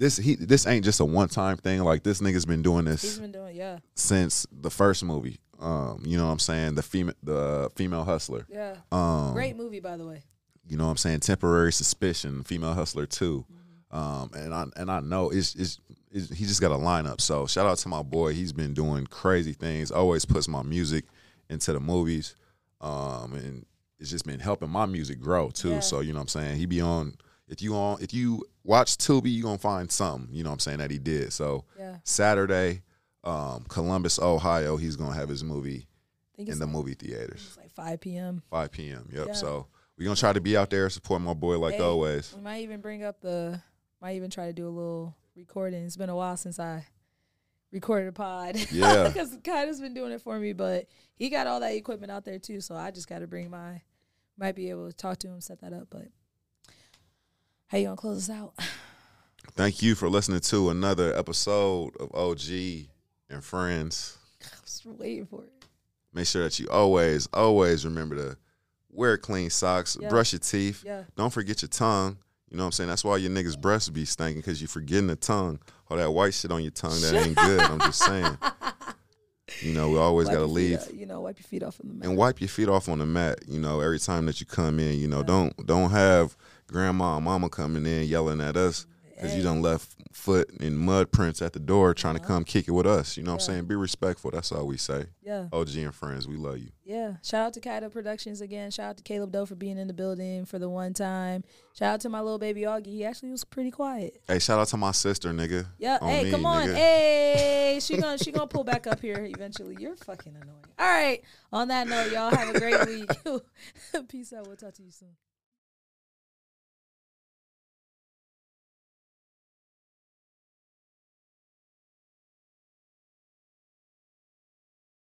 this he this ain't just a one time thing. Like this nigga's been doing He's this been doing yeah. since the first movie. Um, you know what I'm saying? The female the female hustler. Yeah. Um, Great movie by the way. you know what I'm saying? Temporary suspicion, female hustler too. Mm-hmm. Um, and I and I know it's, it's it's he just got a lineup. So shout out to my boy. He's been doing crazy things. Always puts my music into the movies. Um, and it's just been helping my music grow too. Yeah. So you know what I'm saying? He be on if you on if you watch Tubi, you're gonna find something, you know what I'm saying, that he did. So Yeah. Saturday, um, Columbus, Ohio, he's gonna have his movie in the like, movie theaters. it's like 5 p.m. 5 p.m. Yep. Yeah. So we're gonna try to be out there, support my boy like Hey. always. We might even bring up the might even try to do a little recording. It's been a while since I recorded a pod. Yeah. Because Kai has been doing it for me, but he got all that equipment out there too. So I just got to bring my, might be able to talk to him, set that up. But how you gonna close us out? Thank you for listening to another episode of OG and Friends. I was waiting for it. Make sure that you always, always remember to wear clean socks, Yeah. brush your teeth. Yeah. Don't forget your tongue. You know what I'm saying? That's why your niggas' breasts be stinking because you're forgetting the tongue. All that white shit on your tongue, that ain't good. I'm just saying. You know, we always got to leave. you know, wipe your feet off on the mat. and wipe your feet off on the mat. You know, every time that you come in, you know, don't don't have grandma and mama coming in yelling at us because you done left foot in mud prints at the door trying to come kick it with us. You know what I'm saying? Be respectful. That's all we say. yeah. OG and friends, we love you. Yeah. Shout out to KYDA Productions again. Shout out to Caleb Doe for being in the building for the one time. Shout out to my little baby Augie. He actually was pretty quiet. Hey, shout out to my sister, nigga. Yeah. On hey, me, come on. nigga. Hey, she gonna she gonna pull back up here eventually. You're fucking annoying. All right. On that note, y'all have a great week. Peace out. We'll talk to you soon.